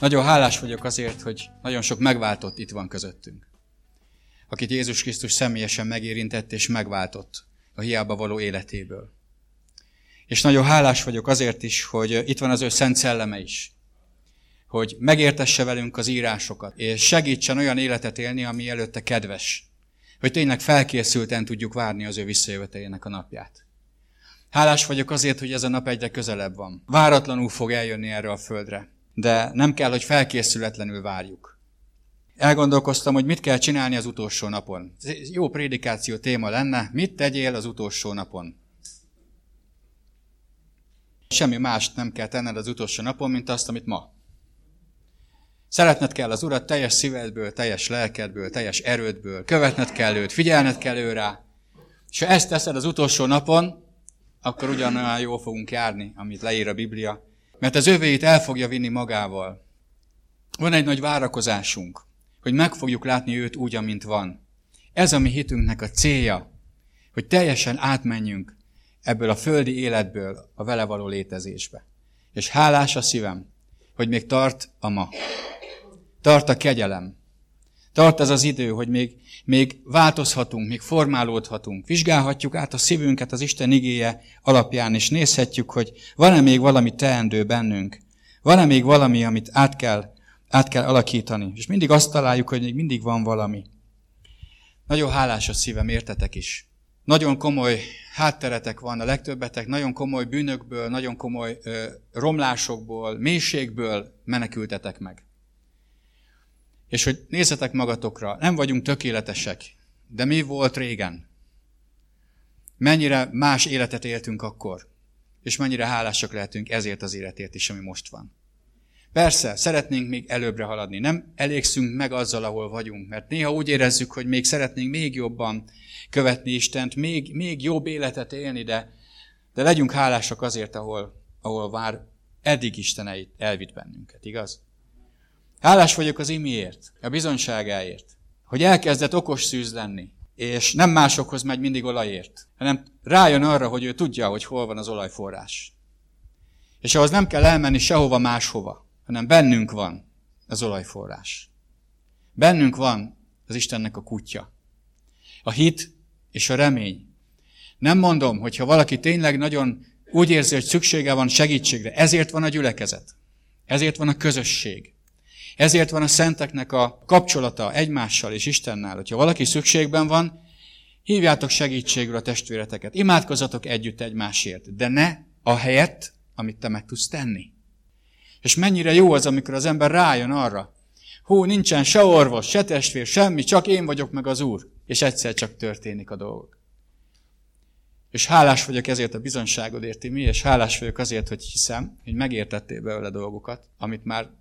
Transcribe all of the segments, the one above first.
Nagyon hálás vagyok azért, hogy nagyon sok megváltott itt van közöttünk. Akit Jézus Krisztus személyesen megérintett és megváltott a hiába való életéből. És nagyon hálás vagyok azért is, hogy itt van az ő szent szelleme is. Hogy megértesse velünk az írásokat, és segítsen olyan életet élni, ami előtte kedves. Hogy tényleg felkészülten tudjuk várni az ő visszajövetelének a napját. Hálás vagyok azért, hogy ez a nap egyre közelebb van. Váratlanul fog eljönni erre a földre, de nem kell, hogy felkészületlenül várjuk. Elgondolkoztam, hogy mit kell csinálni az utolsó napon. Ez jó prédikáció téma lenne. Mit tegyél az utolsó napon? Semmi mást nem kell tenned az utolsó napon, mint azt, amit ma. Szeretned kell az Urat teljes szívedből, teljes lelkedből, teljes erődből, követned kell őt, figyelned kell ő. És ha ezt teszed az utolsó napon, akkor ugyanolyan jól fogunk járni, amit leír a Biblia. Mert az övéit el fogja vinni magával. Van egy nagy várakozásunk, hogy meg fogjuk látni őt úgy, amint van. Ez a mi hitünknek a célja, hogy teljesen átmenjünk ebből a földi életből a vele való létezésbe. És hálás a szívem, hogy még tart a ma. Tart a kegyelem. Tart ez az idő, hogy még, még változhatunk, még formálódhatunk. Vizsgálhatjuk át a szívünket az Isten igéje alapján, és nézhetjük, hogy van-e még valami teendő bennünk. Van-e még valami, amit át kell, át kell alakítani. És mindig azt találjuk, hogy még mindig van valami. Nagyon hálás a szívem, értetek is. Nagyon komoly hátteretek van a legtöbbetek, nagyon komoly bűnökből, nagyon komoly ö, romlásokból, mélységből menekültetek meg. És hogy nézzetek magatokra, nem vagyunk tökéletesek, de mi volt régen? Mennyire más életet éltünk akkor, és mennyire hálásak lehetünk ezért az életért is, ami most van. Persze, szeretnénk még előbbre haladni. Nem elégszünk meg azzal, ahol vagyunk, mert néha úgy érezzük, hogy még szeretnénk még jobban követni Istent, még, még jobb életet élni, de, de legyünk hálásak azért, ahol, ahol vár eddig Isten elvitt bennünket, igaz? Hálás vagyok az imiért, a bizonyságáért, hogy elkezdett okos szűz lenni, és nem másokhoz megy mindig olajért, hanem rájön arra, hogy ő tudja, hogy hol van az olajforrás. És ahhoz nem kell elmenni sehova máshova, hanem bennünk van az olajforrás. Bennünk van az Istennek a kutya. A hit és a remény. Nem mondom, hogy ha valaki tényleg nagyon úgy érzi, hogy szüksége van segítségre, ezért van a gyülekezet. Ezért van a közösség. Ezért van a szenteknek a kapcsolata egymással és Istennel. Hogyha valaki szükségben van, hívjátok segítségre a testvéreteket. Imádkozatok együtt egymásért, de ne a helyet, amit te meg tudsz tenni. És mennyire jó az, amikor az ember rájön arra, hú, nincsen se orvos, se testvér, semmi, csak én vagyok meg az Úr. És egyszer csak történik a dolgok. És hálás vagyok ezért a bizonságodért, mi, és hálás vagyok azért, hogy hiszem, hogy megértettél belőle dolgokat, amit már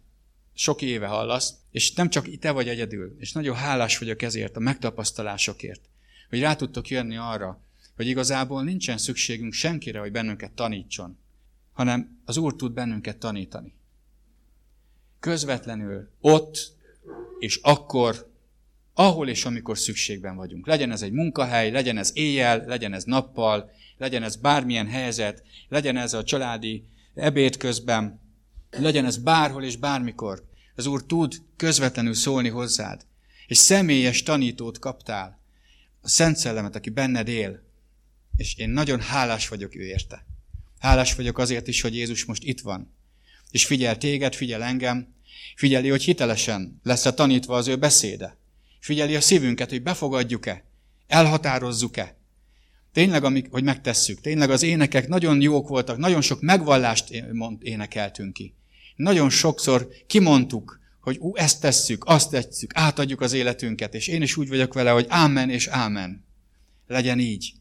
sok éve hallasz, és nem csak te vagy egyedül, és nagyon hálás vagyok ezért a megtapasztalásokért, hogy rá tudtok jönni arra, hogy igazából nincsen szükségünk senkire, hogy bennünket tanítson, hanem az Úr tud bennünket tanítani. Közvetlenül ott és akkor, ahol és amikor szükségben vagyunk. Legyen ez egy munkahely, legyen ez éjjel, legyen ez nappal, legyen ez bármilyen helyzet, legyen ez a családi ebéd közben, legyen ez bárhol és bármikor. Az Úr tud közvetlenül szólni hozzád. És személyes tanítót kaptál. A Szent Szellemet, aki benned él. És én nagyon hálás vagyok ő érte. Hálás vagyok azért is, hogy Jézus most itt van. És figyel téged, figyel engem, figyeli, hogy hitelesen lesz-e tanítva az ő beszéde. Figyeli a szívünket, hogy befogadjuk-e, elhatározzuk-e. Tényleg, amik, hogy megtesszük. Tényleg az énekek nagyon jók voltak, nagyon sok megvallást énekeltünk ki. Nagyon sokszor kimondtuk, hogy ú, ezt tesszük, azt tesszük, átadjuk az életünket, és én is úgy vagyok vele, hogy ámen és ámen. Legyen így.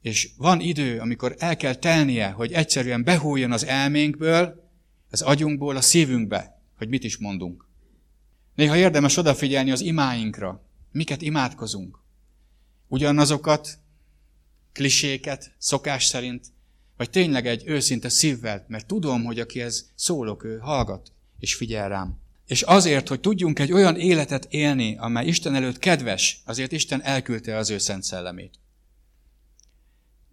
És van idő, amikor el kell telnie, hogy egyszerűen behújjon az elménkből, az agyunkból a szívünkbe, hogy mit is mondunk. Néha érdemes odafigyelni az imáinkra. Miket imádkozunk? Ugyanazokat, kliséket, szokás szerint vagy tényleg egy őszinte szívvel, mert tudom, hogy akihez szólok, ő hallgat és figyel rám. És azért, hogy tudjunk egy olyan életet élni, amely Isten előtt kedves, azért Isten elküldte az ő Szent Szellemét.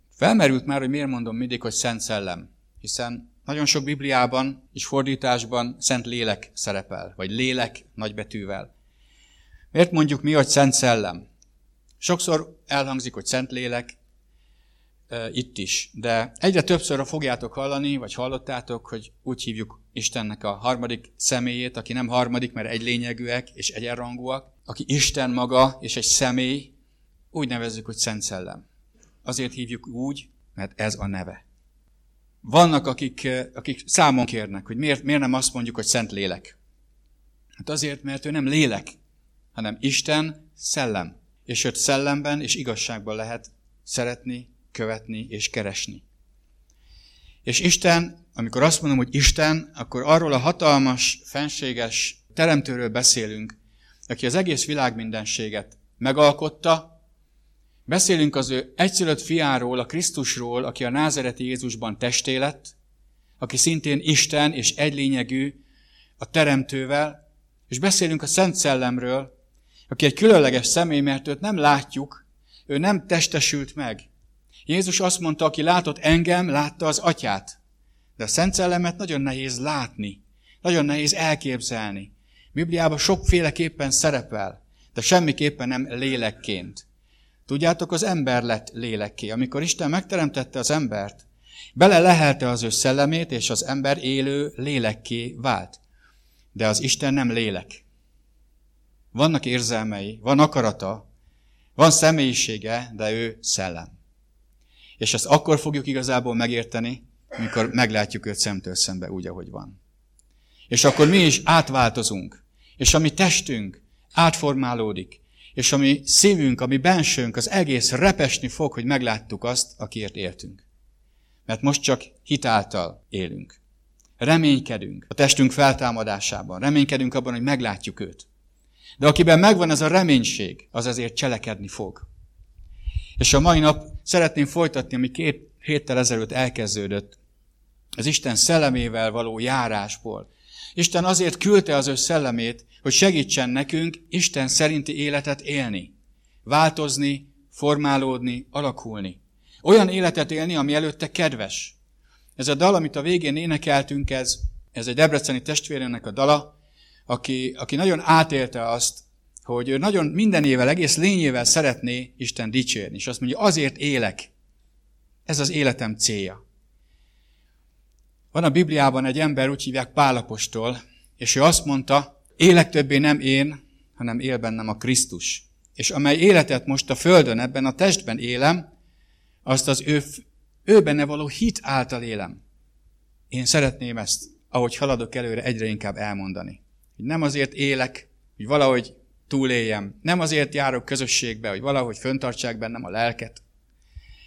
Felmerült már, hogy miért mondom mindig, hogy Szent Szellem, hiszen nagyon sok Bibliában és fordításban Szent Lélek szerepel, vagy Lélek nagybetűvel. Miért mondjuk mi, hogy Szent Szellem? Sokszor elhangzik, hogy Szent Lélek, itt is. De egyre többször fogjátok hallani, vagy hallottátok, hogy úgy hívjuk Istennek a harmadik személyét, aki nem harmadik, mert egy és egyenrangúak, aki Isten maga és egy személy, úgy nevezzük, hogy Szent Szellem. Azért hívjuk úgy, mert ez a neve. Vannak, akik, akik számon kérnek, hogy miért, miért nem azt mondjuk, hogy Szent Lélek. Hát azért, mert ő nem lélek, hanem Isten szellem. És őt szellemben és igazságban lehet szeretni, követni és keresni. És Isten, amikor azt mondom, hogy Isten, akkor arról a hatalmas, fenséges teremtőről beszélünk, aki az egész világ mindenséget megalkotta, Beszélünk az ő egyszülött fiáról, a Krisztusról, aki a názereti Jézusban testé lett, aki szintén Isten és egylényegű a Teremtővel, és beszélünk a Szent Szellemről, aki egy különleges személy, mert őt nem látjuk, ő nem testesült meg. Jézus azt mondta, aki látott engem, látta az atyát. De a Szent Szellemet nagyon nehéz látni, nagyon nehéz elképzelni. Bibliában sokféleképpen szerepel, de semmiképpen nem lélekként. Tudjátok, az ember lett lélekké. Amikor Isten megteremtette az embert, bele lehelte az ő szellemét, és az ember élő lélekké vált. De az Isten nem lélek. Vannak érzelmei, van akarata, van személyisége, de ő szellem. És ezt akkor fogjuk igazából megérteni, amikor meglátjuk őt szemtől szembe úgy, ahogy van. És akkor mi is átváltozunk, és a mi testünk átformálódik, és a mi szívünk, a mi bensőnk, az egész repesni fog, hogy megláttuk azt, akiért éltünk. Mert most csak hitáltal élünk. Reménykedünk a testünk feltámadásában. Reménykedünk abban, hogy meglátjuk őt. De akiben megvan ez a reménység, az azért cselekedni fog. És a mai nap szeretném folytatni, ami két héttel ezelőtt elkezdődött, az Isten szellemével való járásból. Isten azért küldte az ő szellemét, hogy segítsen nekünk Isten szerinti életet élni, változni, formálódni, alakulni. Olyan életet élni, ami előtte kedves. Ez a dal, amit a végén énekeltünk, ez, ez egy debreceni testvérének a dala, aki, aki nagyon átélte azt, hogy nagyon mindenével, egész lényével szeretné Isten dicsérni, és azt mondja, azért élek. Ez az életem célja. Van a Bibliában egy ember, úgy hívják Pálapostól, és ő azt mondta, Élek többé nem én, hanem él bennem a Krisztus. És amely életet most a Földön, ebben a testben élem, azt az ő, ő benne való hit által élem. Én szeretném ezt, ahogy haladok előre, egyre inkább elmondani. Hogy nem azért élek, hogy valahogy túléljem. Nem azért járok közösségbe, hogy valahogy föntartsák bennem a lelket.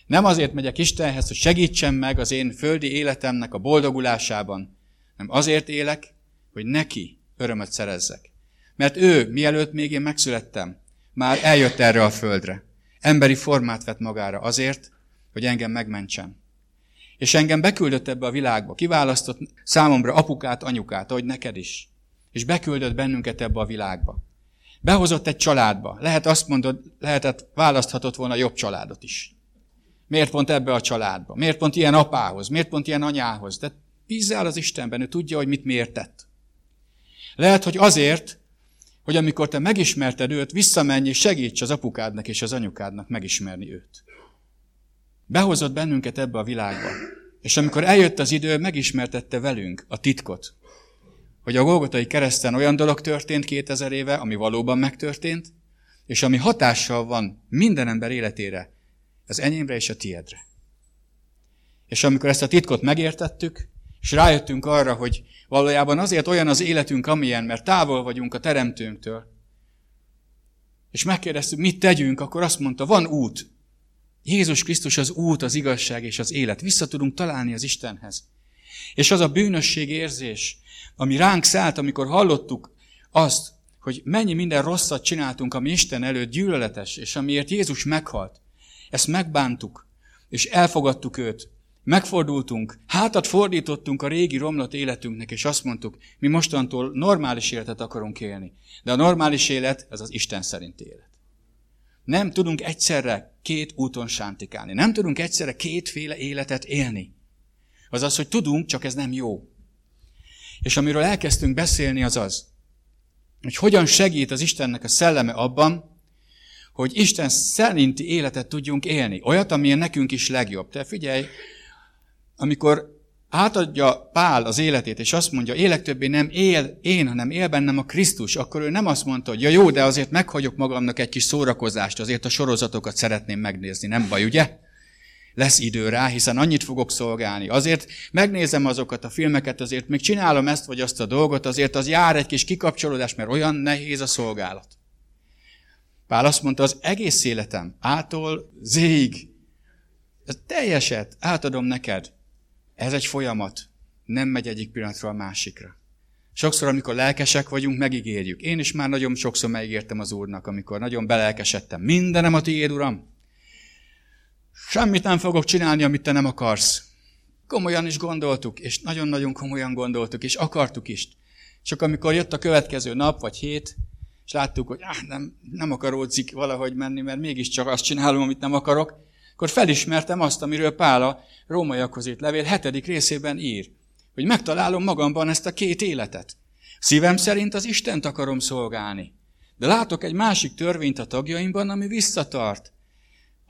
Nem azért megyek Istenhez, hogy segítsen meg az én földi életemnek a boldogulásában, hanem azért élek, hogy neki örömöt szerezzek. Mert ő, mielőtt még én megszülettem, már eljött erre a földre. Emberi formát vett magára azért, hogy engem megmentsen. És engem beküldött ebbe a világba. Kiválasztott számomra apukát, anyukát, ahogy neked is. És beküldött bennünket ebbe a világba. Behozott egy családba. Lehet azt mondod, lehetett, választhatott volna jobb családot is. Miért pont ebbe a családba? Miért pont ilyen apához? Miért pont ilyen anyához? De bízzál az Istenben, ő tudja, hogy mit miért tett. Lehet, hogy azért, hogy amikor te megismerted őt, visszamenj és segíts az apukádnak és az anyukádnak megismerni őt. Behozott bennünket ebbe a világba. És amikor eljött az idő, megismertette velünk a titkot. Hogy a Golgotai kereszten olyan dolog történt 2000 éve, ami valóban megtörtént, és ami hatással van minden ember életére, az enyémre és a tiedre. És amikor ezt a titkot megértettük, és rájöttünk arra, hogy valójában azért olyan az életünk, amilyen, mert távol vagyunk a teremtőnktől. És megkérdeztük, mit tegyünk, akkor azt mondta, van út. Jézus Krisztus az út, az igazság és az élet. Vissza tudunk találni az Istenhez. És az a bűnösség érzés, ami ránk szállt, amikor hallottuk azt, hogy mennyi minden rosszat csináltunk, ami Isten előtt gyűlöletes, és amiért Jézus meghalt. Ezt megbántuk, és elfogadtuk őt, megfordultunk, hátat fordítottunk a régi romlott életünknek, és azt mondtuk, mi mostantól normális életet akarunk élni. De a normális élet, ez az Isten szerinti élet. Nem tudunk egyszerre két úton sántikálni. Nem tudunk egyszerre kétféle életet élni. Az az, hogy tudunk, csak ez nem jó. És amiről elkezdtünk beszélni, az az, hogy hogyan segít az Istennek a szelleme abban, hogy Isten szerinti életet tudjunk élni. Olyat, amilyen nekünk is legjobb. Te figyelj, amikor átadja Pál az életét, és azt mondja, élek többé nem él én, hanem él bennem a Krisztus, akkor ő nem azt mondta, hogy ja jó, de azért meghagyok magamnak egy kis szórakozást, azért a sorozatokat szeretném megnézni, nem baj, ugye? Lesz idő rá, hiszen annyit fogok szolgálni. Azért megnézem azokat a filmeket, azért még csinálom ezt vagy azt a dolgot, azért az jár egy kis kikapcsolódás, mert olyan nehéz a szolgálat. Pál azt mondta, az egész életem, ától zéig, ez teljeset átadom neked. Ez egy folyamat. Nem megy egyik pillanatról a másikra. Sokszor, amikor lelkesek vagyunk, megígérjük. Én is már nagyon sokszor megígértem az Úrnak, amikor nagyon belelkesedtem. Mindenem a tiéd, Uram. Semmit nem fogok csinálni, amit te nem akarsz. Komolyan is gondoltuk, és nagyon-nagyon komolyan gondoltuk, és akartuk is. Csak amikor jött a következő nap vagy hét, és láttuk, hogy áh, nem, nem akaródzik valahogy menni, mert mégiscsak azt csinálom, amit nem akarok, akkor felismertem azt, amiről Pál a rómaiakhoz írt levél hetedik részében ír, hogy megtalálom magamban ezt a két életet. Szívem szerint az Istent akarom szolgálni. De látok egy másik törvényt a tagjaimban, ami visszatart.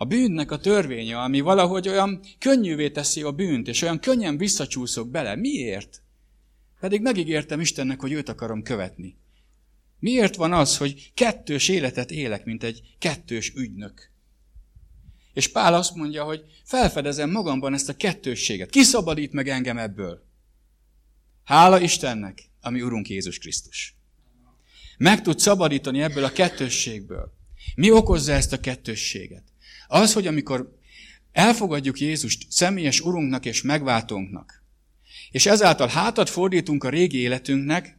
A bűnnek a törvénye, ami valahogy olyan könnyűvé teszi a bűnt, és olyan könnyen visszacsúszok bele. Miért? Pedig megígértem Istennek, hogy őt akarom követni. Miért van az, hogy kettős életet élek, mint egy kettős ügynök? És Pál azt mondja, hogy felfedezem magamban ezt a kettősséget. Ki szabadít meg engem ebből? Hála Istennek, ami Urunk Jézus Krisztus. Meg tud szabadítani ebből a kettősségből. Mi okozza ezt a kettősséget? Az, hogy amikor elfogadjuk Jézust személyes Urunknak és megváltónknak, és ezáltal hátat fordítunk a régi életünknek,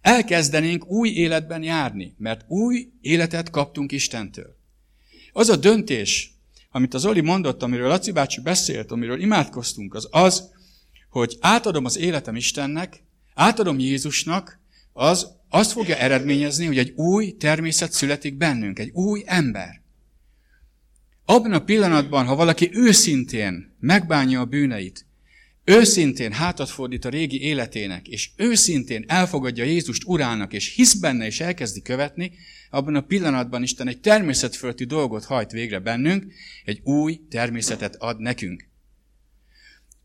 elkezdenénk új életben járni, mert új életet kaptunk Istentől. Az a döntés, amit az Oli mondott, amiről Laci bácsi beszélt, amiről imádkoztunk, az az, hogy átadom az életem Istennek, átadom Jézusnak, az azt fogja eredményezni, hogy egy új természet születik bennünk, egy új ember. Abban a pillanatban, ha valaki őszintén megbánja a bűneit, őszintén hátat fordít a régi életének, és őszintén elfogadja Jézust urának, és hisz benne, és elkezdi követni, abban a pillanatban Isten egy természetfölti dolgot hajt végre bennünk, egy új természetet ad nekünk.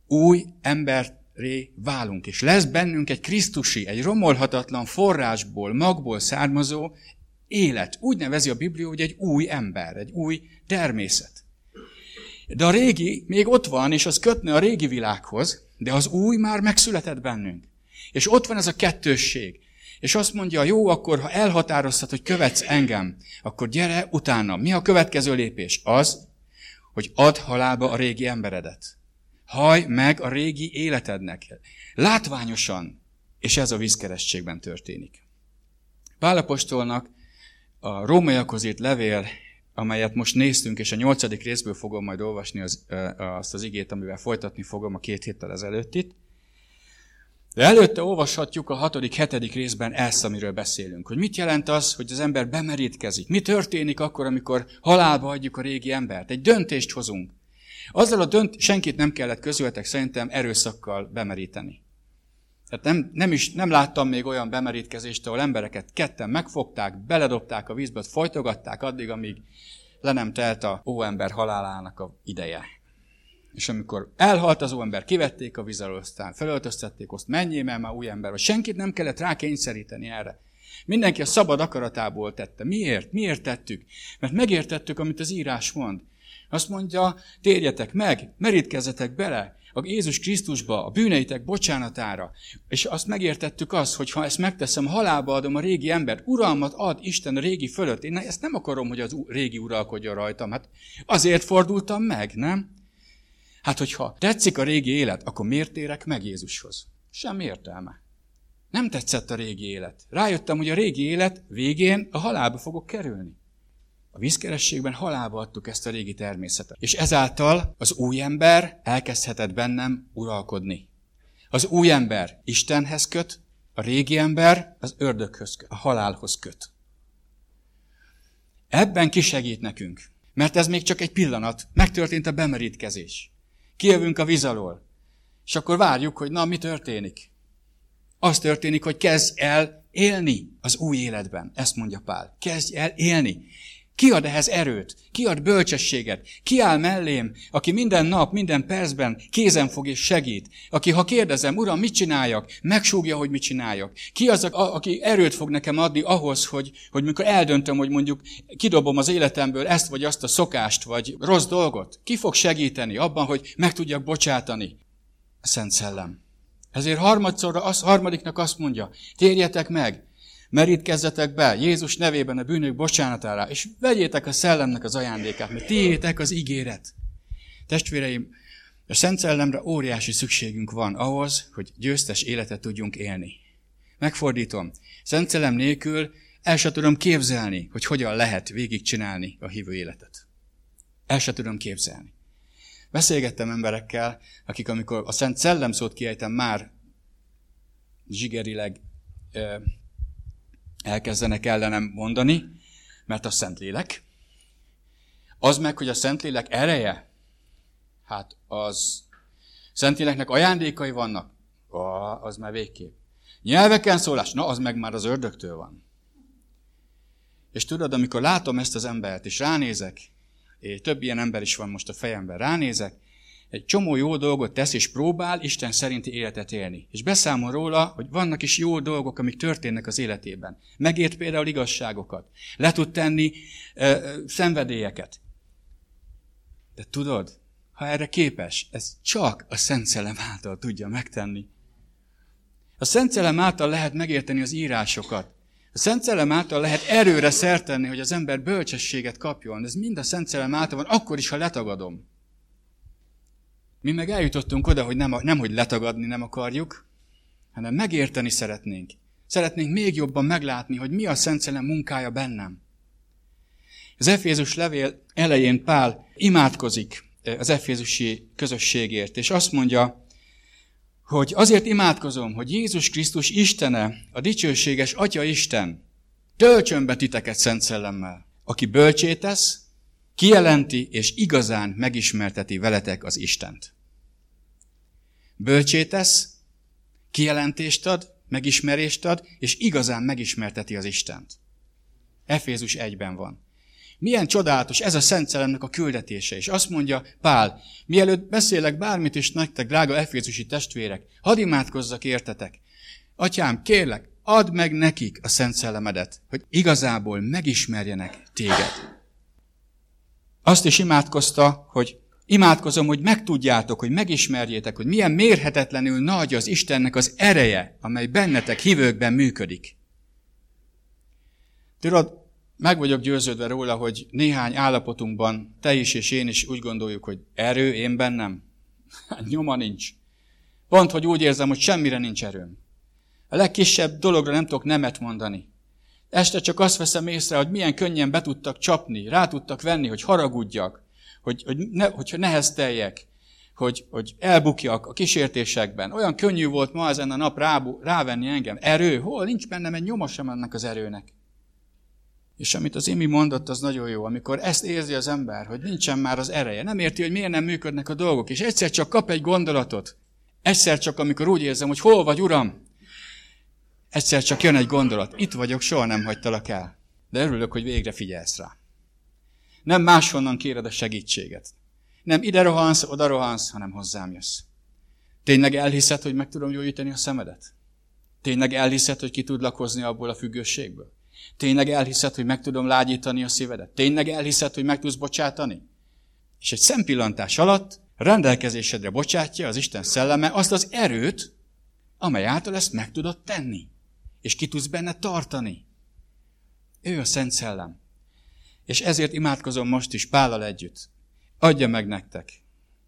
Új emberré válunk, és lesz bennünk egy Krisztusi, egy romolhatatlan forrásból, magból származó élet. Úgy nevezi a Biblia, hogy egy új ember, egy új természet. De a régi még ott van, és az kötne a régi világhoz, de az új már megszületett bennünk. És ott van ez a kettősség. És azt mondja, jó, akkor ha elhatároztad, hogy követsz engem, akkor gyere utána. Mi a következő lépés? Az, hogy add halálba a régi emberedet. Haj meg a régi életednek. Látványosan. És ez a vízkeresztségben történik. Pálapostolnak a rómaiakhoz írt levél amelyet most néztünk, és a nyolcadik részből fogom majd olvasni az, azt az igét, amivel folytatni fogom a két héttel ezelőtt itt. De előtte olvashatjuk a hatodik, hetedik részben ezt, amiről beszélünk. Hogy mit jelent az, hogy az ember bemerítkezik? Mi történik akkor, amikor halálba adjuk a régi embert? Egy döntést hozunk. Azzal a dönt, senkit nem kellett közöltek szerintem erőszakkal bemeríteni. Tehát nem, nem, is, nem láttam még olyan bemerítkezést, ahol embereket ketten megfogták, beledobták a vízbe, folytogatták addig, amíg le nem telt a óember halálának a ideje. És amikor elhalt az óember, kivették a víz alól, aztán felöltöztették, azt menjél, mert már új ember vagy. Senkit nem kellett rá kényszeríteni erre. Mindenki a szabad akaratából tette. Miért? Miért tettük? Mert megértettük, amit az írás mond. Azt mondja, térjetek meg, merítkezzetek bele, a Jézus Krisztusba, a bűneitek bocsánatára. És azt megértettük azt, hogy ha ezt megteszem, halálba adom a régi embert, uralmat ad Isten a régi fölött. Én ezt nem akarom, hogy az régi uralkodjon rajtam. Hát azért fordultam meg, nem? Hát, hogyha tetszik a régi élet, akkor miért térek meg Jézushoz? Semmi értelme. Nem tetszett a régi élet. Rájöttem, hogy a régi élet végén a halálba fogok kerülni. A vízkerességben halálba adtuk ezt a régi természetet. És ezáltal az új ember elkezdhetett bennem uralkodni. Az új ember Istenhez köt, a régi ember az ördöghöz köt, a halálhoz köt. Ebben kisegít nekünk, mert ez még csak egy pillanat. Megtörtént a bemerítkezés. Kijövünk a víz alól. És akkor várjuk, hogy na, mi történik? Az történik, hogy kezd el élni az új életben. Ezt mondja Pál. Kezdj el élni. Ki ad ehhez erőt? Ki ad bölcsességet? Ki áll mellém, aki minden nap, minden percben kézen fog és segít? Aki, ha kérdezem, Uram, mit csináljak? Megsúgja, hogy mit csináljak. Ki az, aki erőt fog nekem adni ahhoz, hogy, hogy mikor eldöntöm, hogy mondjuk kidobom az életemből ezt vagy azt a szokást, vagy rossz dolgot? Ki fog segíteni abban, hogy meg tudjak bocsátani? A Szent Szellem. Ezért harmadszorra, az, harmadiknak azt mondja, térjetek meg, merítkezzetek be Jézus nevében a bűnök bocsánatára, és vegyétek a szellemnek az ajándékát, mert tiétek az ígéret. Testvéreim, a Szent Szellemre óriási szükségünk van ahhoz, hogy győztes életet tudjunk élni. Megfordítom, Szent Szellem nélkül el sem tudom képzelni, hogy hogyan lehet végigcsinálni a hívő életet. El sem tudom képzelni. Beszélgettem emberekkel, akik amikor a Szent Szellem szót kiejtem már zsigerileg elkezdenek ellenem mondani, mert a Szentlélek. Az meg, hogy a Szentlélek ereje, hát az Szentléleknek ajándékai vannak, ah, az már végképp. Nyelveken szólás, na az meg már az ördögtől van. És tudod, amikor látom ezt az embert, és ránézek, és több ilyen ember is van most a fejemben, ránézek, egy csomó jó dolgot tesz, és próbál Isten szerinti életet élni. És beszámol róla, hogy vannak is jó dolgok, amik történnek az életében. Megért például igazságokat. Le tud tenni ö, ö, szenvedélyeket. De tudod, ha erre képes, ez csak a Szent Szellem által tudja megtenni. A Szent Szellem által lehet megérteni az írásokat. A Szent Szellem által lehet erőre szertenni, hogy az ember bölcsességet kapjon. Ez mind a Szent Szellem által van, akkor is, ha letagadom. Mi meg eljutottunk oda, hogy nem, nem hogy letagadni nem akarjuk, hanem megérteni szeretnénk. Szeretnénk még jobban meglátni, hogy mi a Szent Szellem munkája bennem. Az Efézus levél elején Pál imádkozik eh, az efézusi közösségért, és azt mondja, hogy azért imádkozom, hogy Jézus Krisztus Istene, a dicsőséges Atya Isten, töltsön be titeket Szent Szellemmel, aki bölcsétesz, kijelenti és igazán megismerteti veletek az Istent. Bölcsétesz, kijelentést ad, megismerést ad, és igazán megismerteti az Istent. Efézus egyben van. Milyen csodálatos ez a Szent Szellemnek a küldetése. És azt mondja Pál, mielőtt beszélek bármit is nektek, drága efézusi testvérek, hadd imádkozzak értetek. Atyám, kérlek, add meg nekik a Szent Szellemedet, hogy igazából megismerjenek téged. Azt is imádkozta, hogy Imádkozom, hogy megtudjátok, hogy megismerjétek, hogy milyen mérhetetlenül nagy az Istennek az ereje, amely bennetek hívőkben működik. Tudod, meg vagyok győződve róla, hogy néhány állapotunkban te is és én is úgy gondoljuk, hogy erő én bennem. Nyoma nincs. Pont, hogy úgy érzem, hogy semmire nincs erőm. A legkisebb dologra nem tudok nemet mondani. Este csak azt veszem észre, hogy milyen könnyen be tudtak csapni, rá tudtak venni, hogy haragudjak, hogy, hogy ne, hogyha nehezteljek, hogy, hogy elbukjak a kísértésekben. Olyan könnyű volt ma ezen a nap rábu, rávenni engem. Erő? Hol? Nincs bennem egy nyoma sem ennek az erőnek. És amit az Imi mondott, az nagyon jó, amikor ezt érzi az ember, hogy nincsen már az ereje, nem érti, hogy miért nem működnek a dolgok, és egyszer csak kap egy gondolatot, egyszer csak, amikor úgy érzem, hogy hol vagy, Uram, egyszer csak jön egy gondolat, itt vagyok, soha nem hagytalak el. De örülök, hogy végre figyelsz rá. Nem máshonnan kéred a segítséget. Nem ide rohansz, oda rohansz, hanem hozzám jössz. Tényleg elhiszed, hogy meg tudom gyógyítani a szemedet? Tényleg elhiszed, hogy ki tud lakozni abból a függőségből? Tényleg elhiszed, hogy meg tudom lágyítani a szívedet? Tényleg elhiszed, hogy meg tudsz bocsátani? És egy szempillantás alatt rendelkezésedre bocsátja az Isten szelleme azt az erőt, amely által ezt meg tudod tenni. És ki tudsz benne tartani. Ő a Szent Szellem. És ezért imádkozom most is Pállal együtt. Adja meg nektek.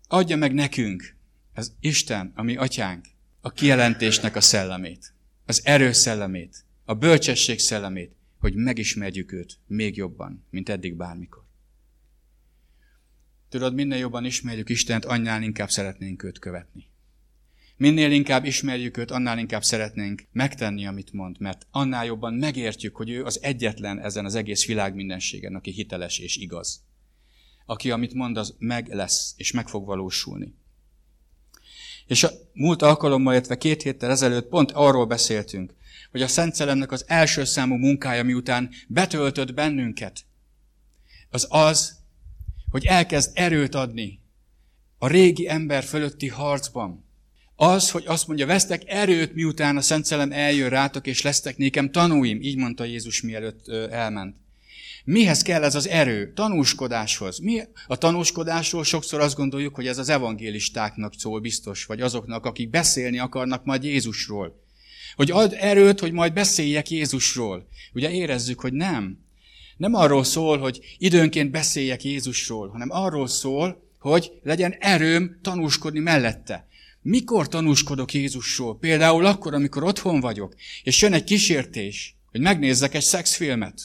Adja meg nekünk az Isten, ami atyánk, a kijelentésnek a szellemét, az erő szellemét, a bölcsesség szellemét, hogy megismerjük őt még jobban, mint eddig bármikor. Tudod, minél jobban ismerjük Istent, annál inkább szeretnénk őt követni. Minél inkább ismerjük őt, annál inkább szeretnénk megtenni, amit mond, mert annál jobban megértjük, hogy ő az egyetlen ezen az egész világ mindenségen, aki hiteles és igaz. Aki, amit mond, az meg lesz, és meg fog valósulni. És a múlt alkalommal, illetve két héttel ezelőtt pont arról beszéltünk, hogy a Szent Szellemnek az első számú munkája, miután betöltött bennünket, az az, hogy elkezd erőt adni a régi ember fölötti harcban. Az, hogy azt mondja, vesztek erőt, miután a Szent Szellem eljön rátok, és lesztek nékem tanúim, így mondta Jézus, mielőtt elment. Mihez kell ez az erő? Tanúskodáshoz. Mi a tanúskodásról sokszor azt gondoljuk, hogy ez az evangélistáknak szól biztos, vagy azoknak, akik beszélni akarnak majd Jézusról. Hogy ad erőt, hogy majd beszéljek Jézusról. Ugye érezzük, hogy nem. Nem arról szól, hogy időnként beszéljek Jézusról, hanem arról szól, hogy legyen erőm tanúskodni mellette. Mikor tanúskodok Jézusról? Például akkor, amikor otthon vagyok, és jön egy kísértés, hogy megnézzek egy szexfilmet,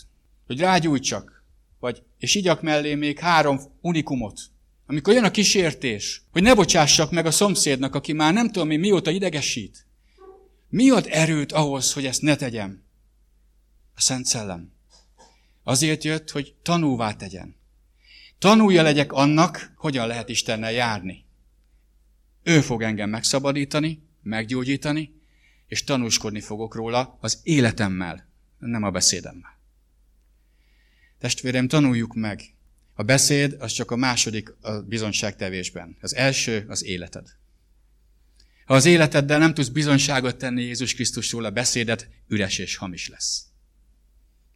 hogy rágyújtsak, vagy, és igyak mellé még három unikumot. Amikor jön a kísértés, hogy ne bocsássak meg a szomszédnak, aki már nem tudom mi mióta idegesít. Mi ad erőt ahhoz, hogy ezt ne tegyem? A Szent Szellem. Azért jött, hogy tanúvá tegyen. Tanulja legyek annak, hogyan lehet Istennel járni. Ő fog engem megszabadítani, meggyógyítani, és tanúskodni fogok róla az életemmel, nem a beszédemmel. Testvérem, tanuljuk meg. A beszéd az csak a második a bizonyságtevésben. Az első az életed. Ha az életeddel nem tudsz bizonyságot tenni Jézus Krisztusról, a beszédet üres és hamis lesz.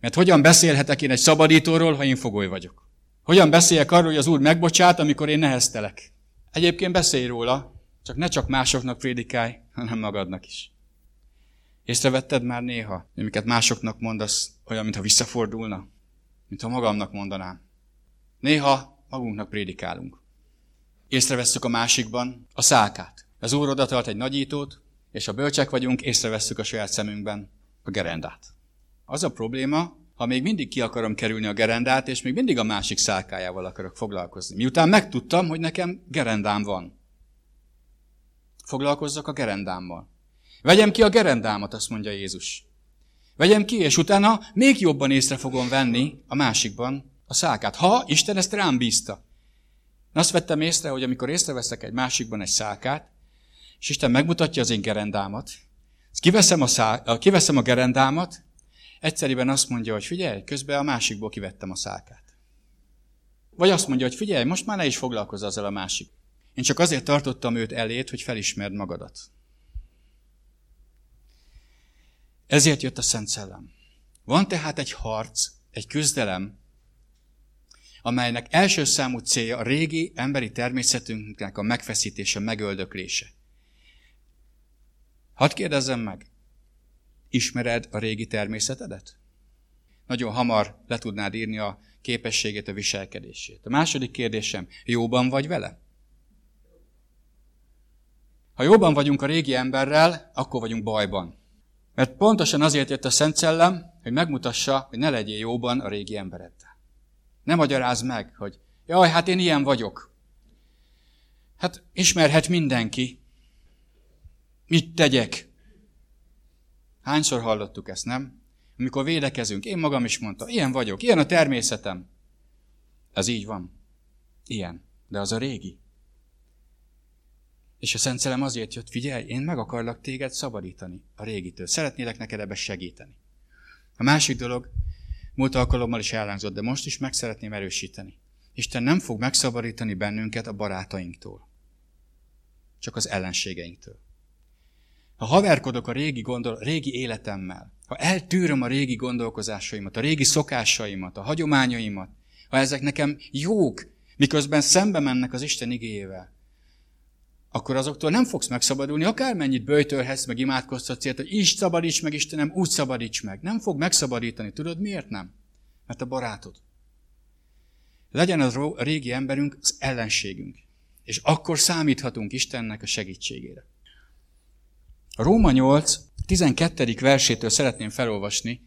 Mert hogyan beszélhetek én egy szabadítóról, ha én fogoly vagyok? Hogyan beszéljek arról, hogy az Úr megbocsát, amikor én neheztelek? Egyébként beszélj róla, csak ne csak másoknak prédikálj, hanem magadnak is. Észrevetted már néha, amiket másoknak mondasz, olyan, mintha visszafordulna? Mintha magamnak mondanám. Néha magunknak prédikálunk. Észrevesszük a másikban a szálkát. Az Úr oda tart egy nagyítót, és ha bölcsek vagyunk, észrevesszük a saját szemünkben a gerendát. Az a probléma, ha még mindig ki akarom kerülni a gerendát, és még mindig a másik szálkájával akarok foglalkozni. Miután megtudtam, hogy nekem gerendám van. Foglalkozzak a gerendámmal. Vegyem ki a gerendámat, azt mondja Jézus. Vegyem ki, és utána még jobban észre fogom venni a másikban a szálkát. Ha Isten ezt rám bízta. Azt vettem észre, hogy amikor észreveszek egy másikban egy szálkát, és Isten megmutatja az én gerendámat, kiveszem a, szál, kiveszem a gerendámat, egyszerűen azt mondja, hogy figyelj, közben a másikból kivettem a szálkát. Vagy azt mondja, hogy figyelj, most már ne is foglalkozz azzal a másik. Én csak azért tartottam őt elét, hogy felismerd magadat. Ezért jött a Szent Szellem. Van tehát egy harc, egy küzdelem, amelynek első számú célja a régi emberi természetünknek a megfeszítése, megöldöklése. Hadd kérdezzem meg, ismered a régi természetedet? Nagyon hamar le tudnád írni a képességét, a viselkedését. A második kérdésem, jóban vagy vele? Ha jóban vagyunk a régi emberrel, akkor vagyunk bajban. Mert pontosan azért jött a Szent Szellem, hogy megmutassa, hogy ne legyél jóban a régi embereddel. Ne magyaráz meg, hogy jaj, hát én ilyen vagyok. Hát ismerhet mindenki. Mit tegyek? Hányszor hallottuk ezt, nem? Amikor védekezünk, én magam is mondtam, ilyen vagyok, ilyen a természetem. Ez így van. Ilyen. De az a régi. És a Szent Szellem azért jött, figyelj, én meg akarlak téged szabadítani a régitől. Szeretnélek neked ebbe segíteni. A másik dolog, múlt alkalommal is elhangzott, de most is meg szeretném erősíteni. Isten nem fog megszabadítani bennünket a barátainktól, csak az ellenségeinktől. Ha haverkodok a régi, gondol, régi életemmel, ha eltűröm a régi gondolkozásaimat, a régi szokásaimat, a hagyományaimat, ha ezek nekem jók, miközben szembe mennek az Isten igéjével, akkor azoktól nem fogsz megszabadulni, akármennyit böjtölhetsz, meg imádkoztatsz ért, hogy is szabadíts meg, Istenem, úgy szabadíts meg. Nem fog megszabadítani. Tudod miért nem? Mert a barátod. Legyen az régi emberünk az ellenségünk. És akkor számíthatunk Istennek a segítségére. A Róma 8, 12. versétől szeretném felolvasni,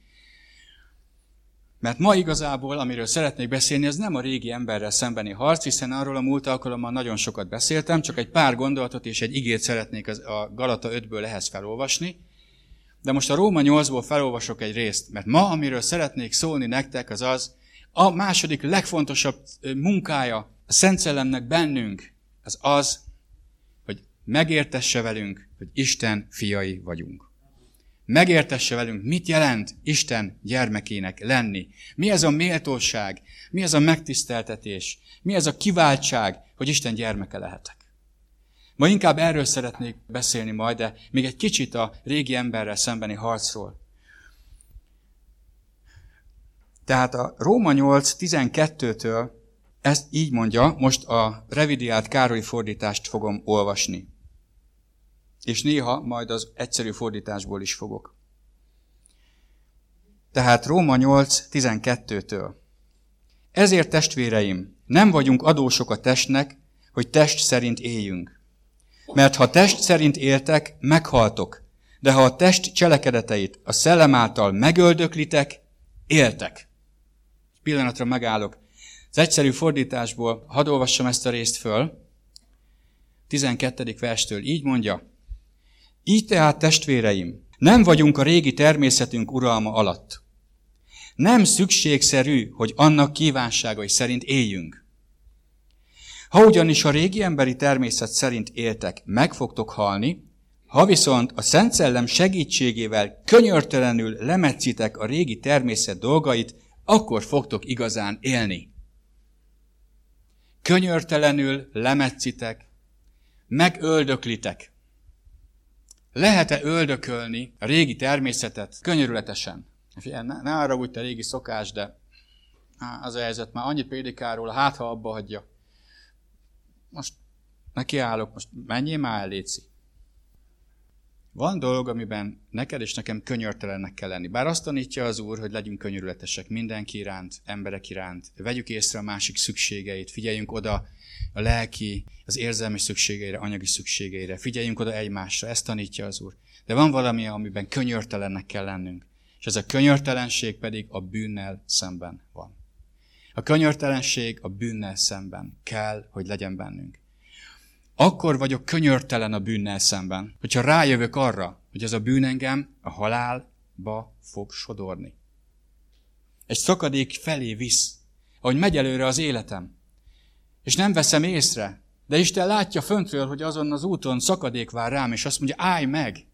mert ma igazából, amiről szeretnék beszélni, az nem a régi emberrel szembeni harc, hiszen arról a múlt alkalommal nagyon sokat beszéltem, csak egy pár gondolatot és egy igét szeretnék a Galata 5-ből ehhez felolvasni. De most a Róma 8-ból felolvasok egy részt, mert ma, amiről szeretnék szólni nektek, az az, a második legfontosabb munkája a Szent Szellemnek bennünk, az az, hogy megértesse velünk, hogy Isten fiai vagyunk. Megértesse velünk, mit jelent Isten gyermekének lenni. Mi ez a méltóság, mi ez a megtiszteltetés, mi ez a kiváltság, hogy Isten gyermeke lehetek. Ma inkább erről szeretnék beszélni majd, de még egy kicsit a régi emberrel szembeni harcról. Tehát a Róma 8 12-től ezt így mondja, most a revidiált Károly fordítást fogom olvasni. És néha majd az egyszerű fordításból is fogok. Tehát Róma 8 12-től. Ezért testvéreim, nem vagyunk adósok a testnek, hogy test szerint éljünk. Mert ha test szerint éltek, meghaltok. De ha a test cselekedeteit a szellem által megöldöklitek, éltek. Pillanatra megállok. Az egyszerű fordításból hadd olvassam ezt a részt föl. 12. verstől így mondja. Így tehát, testvéreim, nem vagyunk a régi természetünk uralma alatt. Nem szükségszerű, hogy annak kívánságai szerint éljünk. Ha ugyanis a régi emberi természet szerint éltek, meg fogtok halni, ha viszont a Szent Szellem segítségével könyörtelenül lemetszitek a régi természet dolgait, akkor fogtok igazán élni. Könyörtelenül lemetszitek, megöldöklitek. Lehet-e öldökölni a régi természetet könyörületesen? Ne, ne arra úgy te régi szokás, de az a helyzet már annyit prédikáról, hát ha abba hagyja. Most nekiállok, most menjél már el. Van dolog, amiben neked és nekem könyörtelennek kell lenni. Bár azt tanítja az Úr, hogy legyünk könyörületesek mindenki iránt, emberek iránt, vegyük észre a másik szükségeit, figyeljünk oda a lelki, az érzelmi szükségeire, anyagi szükségeire, figyeljünk oda egymásra, ezt tanítja az Úr. De van valami, amiben könyörtelennek kell lennünk. És ez a könyörtelenség pedig a bűnnel szemben van. A könyörtelenség a bűnnel szemben kell, hogy legyen bennünk. Akkor vagyok könyörtelen a bűnnel szemben, hogyha rájövök arra, hogy ez a bűn engem a halálba fog sodorni. Egy szakadék felé visz, ahogy megy előre az életem. És nem veszem észre, de Isten látja föntről, hogy azon az úton szakadék vár rám, és azt mondja, állj meg!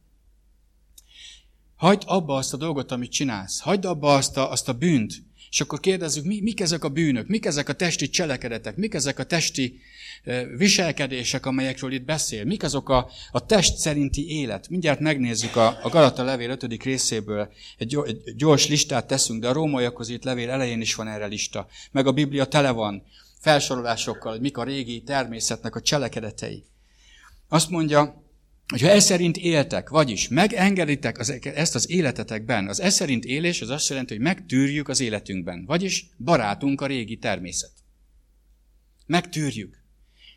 Hagyd abba azt a dolgot, amit csinálsz. Hagyd abba azt a, azt a bűnt. És akkor kérdezzük, mi, mik ezek a bűnök, mik ezek a testi cselekedetek, mik ezek a testi viselkedések, amelyekről itt beszél, mik azok a, a test szerinti élet. Mindjárt megnézzük a, a Galata levél 5. részéből, egy, egy gyors listát teszünk, de a rómaiakhoz itt levél elején is van erre lista, meg a Biblia tele van felsorolásokkal, hogy mik a régi természetnek a cselekedetei. Azt mondja, hogyha ez szerint éltek, vagyis megengeditek az, ezt az életetekben, az ez szerint élés az azt jelenti, hogy megtűrjük az életünkben, vagyis barátunk a régi természet. Megtűrjük.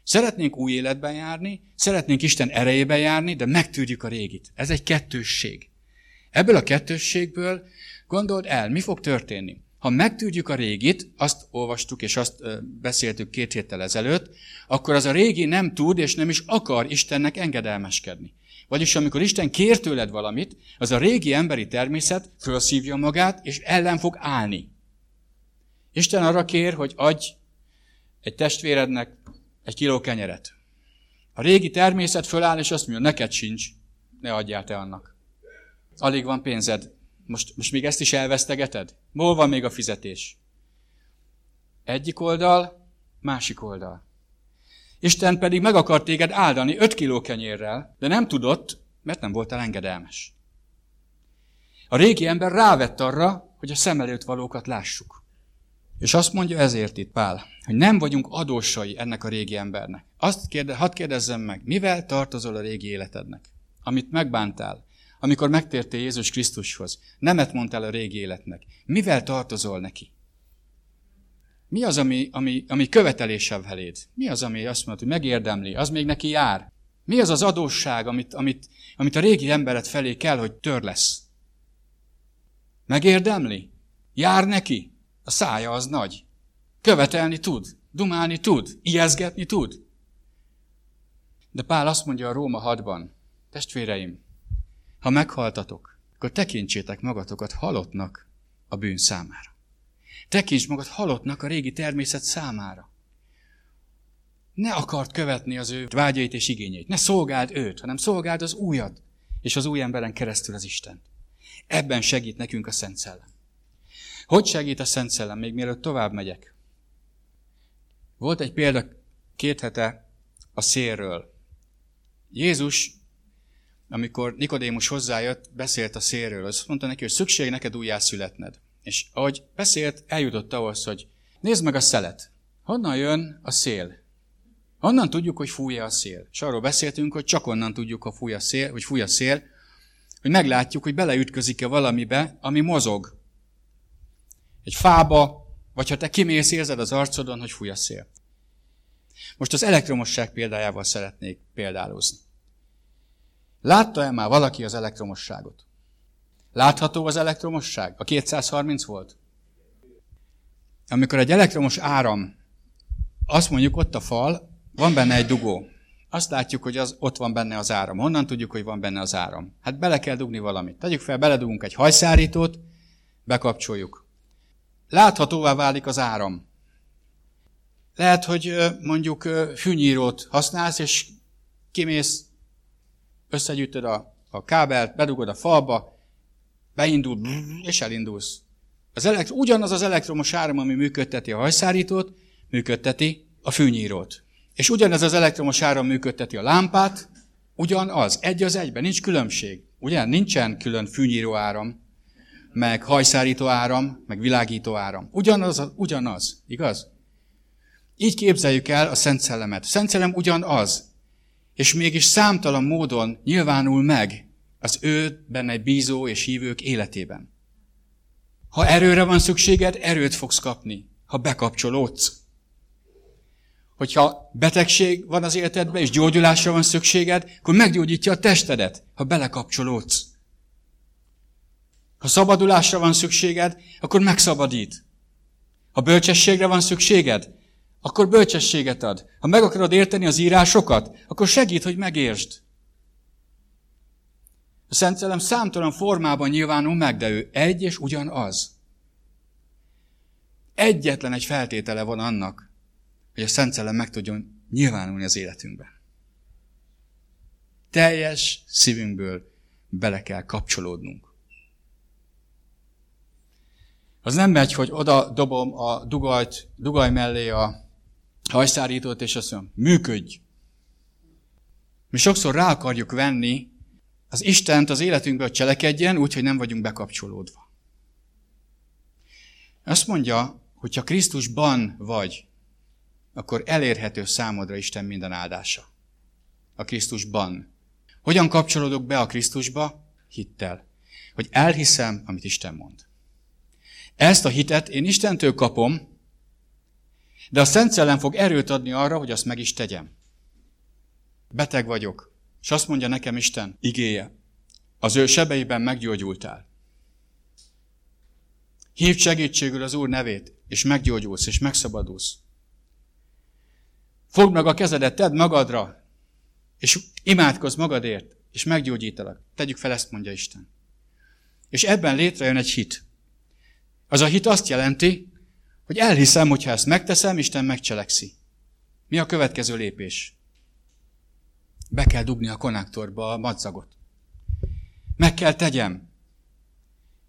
Szeretnénk új életben járni, szeretnénk Isten erejében járni, de megtűrjük a régit. Ez egy kettősség. Ebből a kettősségből gondold el, mi fog történni. Ha megtudjuk a régit, azt olvastuk és azt beszéltük két héttel ezelőtt, akkor az a régi nem tud és nem is akar Istennek engedelmeskedni. Vagyis amikor Isten kér tőled valamit, az a régi emberi természet felszívja magát, és ellen fog állni. Isten arra kér, hogy adj egy testvérednek egy kiló kenyeret. A régi természet föláll, és azt mondja, neked sincs, ne adjál te annak. Alig van pénzed, most, most még ezt is elvesztegeted? Hol van még a fizetés? Egyik oldal, másik oldal. Isten pedig meg akart téged áldani öt kiló kenyérrel, de nem tudott, mert nem voltál engedelmes. A régi ember rávett arra, hogy a szem előtt valókat lássuk. És azt mondja ezért itt Pál, hogy nem vagyunk adósai ennek a régi embernek. Azt kérde, hadd kérdezzem meg, mivel tartozol a régi életednek? Amit megbántál, amikor megtértél Jézus Krisztushoz, nemet mondtál a régi életnek. Mivel tartozol neki? Mi az, ami, ami, ami követelése feléd? Mi az, ami azt mondod, hogy megérdemli? Az még neki jár? Mi az az adósság, amit, amit, amit a régi embered felé kell, hogy tör lesz? Megérdemli? Jár neki? A szája az nagy. Követelni tud, dumálni tud, ijeszgetni tud. De Pál azt mondja a Róma 6-ban, testvéreim, ha meghaltatok, akkor tekintsétek magatokat halottnak a bűn számára. Tekints magad halottnak a régi természet számára. Ne akart követni az ő vágyait és igényeit. Ne szolgáld őt, hanem szolgáld az újat, és az új emberen keresztül az Isten. Ebben segít nekünk a Szent Szellem. Hogy segít a Szent Szellem, még mielőtt tovább megyek? Volt egy példa két hete a szélről. Jézus, amikor Nikodémus hozzájött, beszélt a szélről. Azt mondta neki, hogy szükség neked újjászületned. És ahogy beszélt, eljutott ahhoz, hogy nézd meg a szelet. Honnan jön a szél? Honnan tudjuk, hogy fújja a szél? És arról beszéltünk, hogy csak onnan tudjuk, hogy fúj a szél, hogy fúj a szél, hogy meglátjuk, hogy beleütközik-e valamibe, ami mozog. Egy fába, vagy ha te kimész, érzed az arcodon, hogy fúj a szél. Most az elektromosság példájával szeretnék példálozni. Látta-e már valaki az elektromosságot? Látható az elektromosság? A 230 volt? Amikor egy elektromos áram, azt mondjuk ott a fal, van benne egy dugó. Azt látjuk, hogy az, ott van benne az áram. Honnan tudjuk, hogy van benne az áram? Hát bele kell dugni valamit. Tegyük fel, beledugunk egy hajszárítót, bekapcsoljuk. Láthatóvá válik az áram. Lehet, hogy mondjuk fűnyírót használsz, és kimész, összegyűjtöd a, a kábelt, bedugod a falba, beindul, és elindulsz. Az elektro, ugyanaz az elektromos áram, ami működteti a hajszárítót, működteti a fűnyírót. És ugyanez az elektromos áram működteti a lámpát, ugyanaz, egy az egyben, nincs különbség. Ugye? Nincsen külön fűnyíró áram, meg hajszárító áram, meg világító áram. Ugyanaz, ugyanaz, igaz? Így képzeljük el a Szent Szellemet. A Szent Szellem ugyanaz, és mégis számtalan módon nyilvánul meg az ő benne bízó és hívők életében. Ha erőre van szükséged, erőt fogsz kapni, ha bekapcsolódsz. Hogyha betegség van az életedben, és gyógyulásra van szükséged, akkor meggyógyítja a testedet, ha belekapcsolódsz. Ha szabadulásra van szükséged, akkor megszabadít. Ha bölcsességre van szükséged, akkor bölcsességet ad. Ha meg akarod érteni az írásokat, akkor segít, hogy megértsd. A Szent Szellem számtalan formában nyilvánul meg, de ő egy és ugyanaz. Egyetlen egy feltétele van annak, hogy a Szent Szellem meg tudjon nyilvánulni az életünkbe. Teljes szívünkből bele kell kapcsolódnunk. Az nem megy, hogy oda dobom a dugajt, dugaj mellé a hajszárítót, és azt mondom, működj! Mi sokszor rá akarjuk venni az Istent az életünkből cselekedjen, úgyhogy nem vagyunk bekapcsolódva. Azt mondja, hogy ha Krisztusban vagy, akkor elérhető számodra Isten minden áldása. A Krisztusban. Hogyan kapcsolódok be a Krisztusba? Hittel. Hogy elhiszem, amit Isten mond. Ezt a hitet én Istentől kapom, de a Szent Szellem fog erőt adni arra, hogy azt meg is tegyem. Beteg vagyok, és azt mondja nekem Isten igéje. Az ő sebeiben meggyógyultál. Hívd segítségül az Úr nevét, és meggyógyulsz, és megszabadulsz. Fogd meg a kezedet, tedd magadra, és imádkozz magadért, és meggyógyítalak. Tegyük fel, ezt mondja Isten. És ebben létrejön egy hit. Az a hit azt jelenti, hogy elhiszem, hogy ha ezt megteszem, Isten megcselekszi. Mi a következő lépés? Be kell dugni a konnektorba a madzagot. Meg kell tegyem.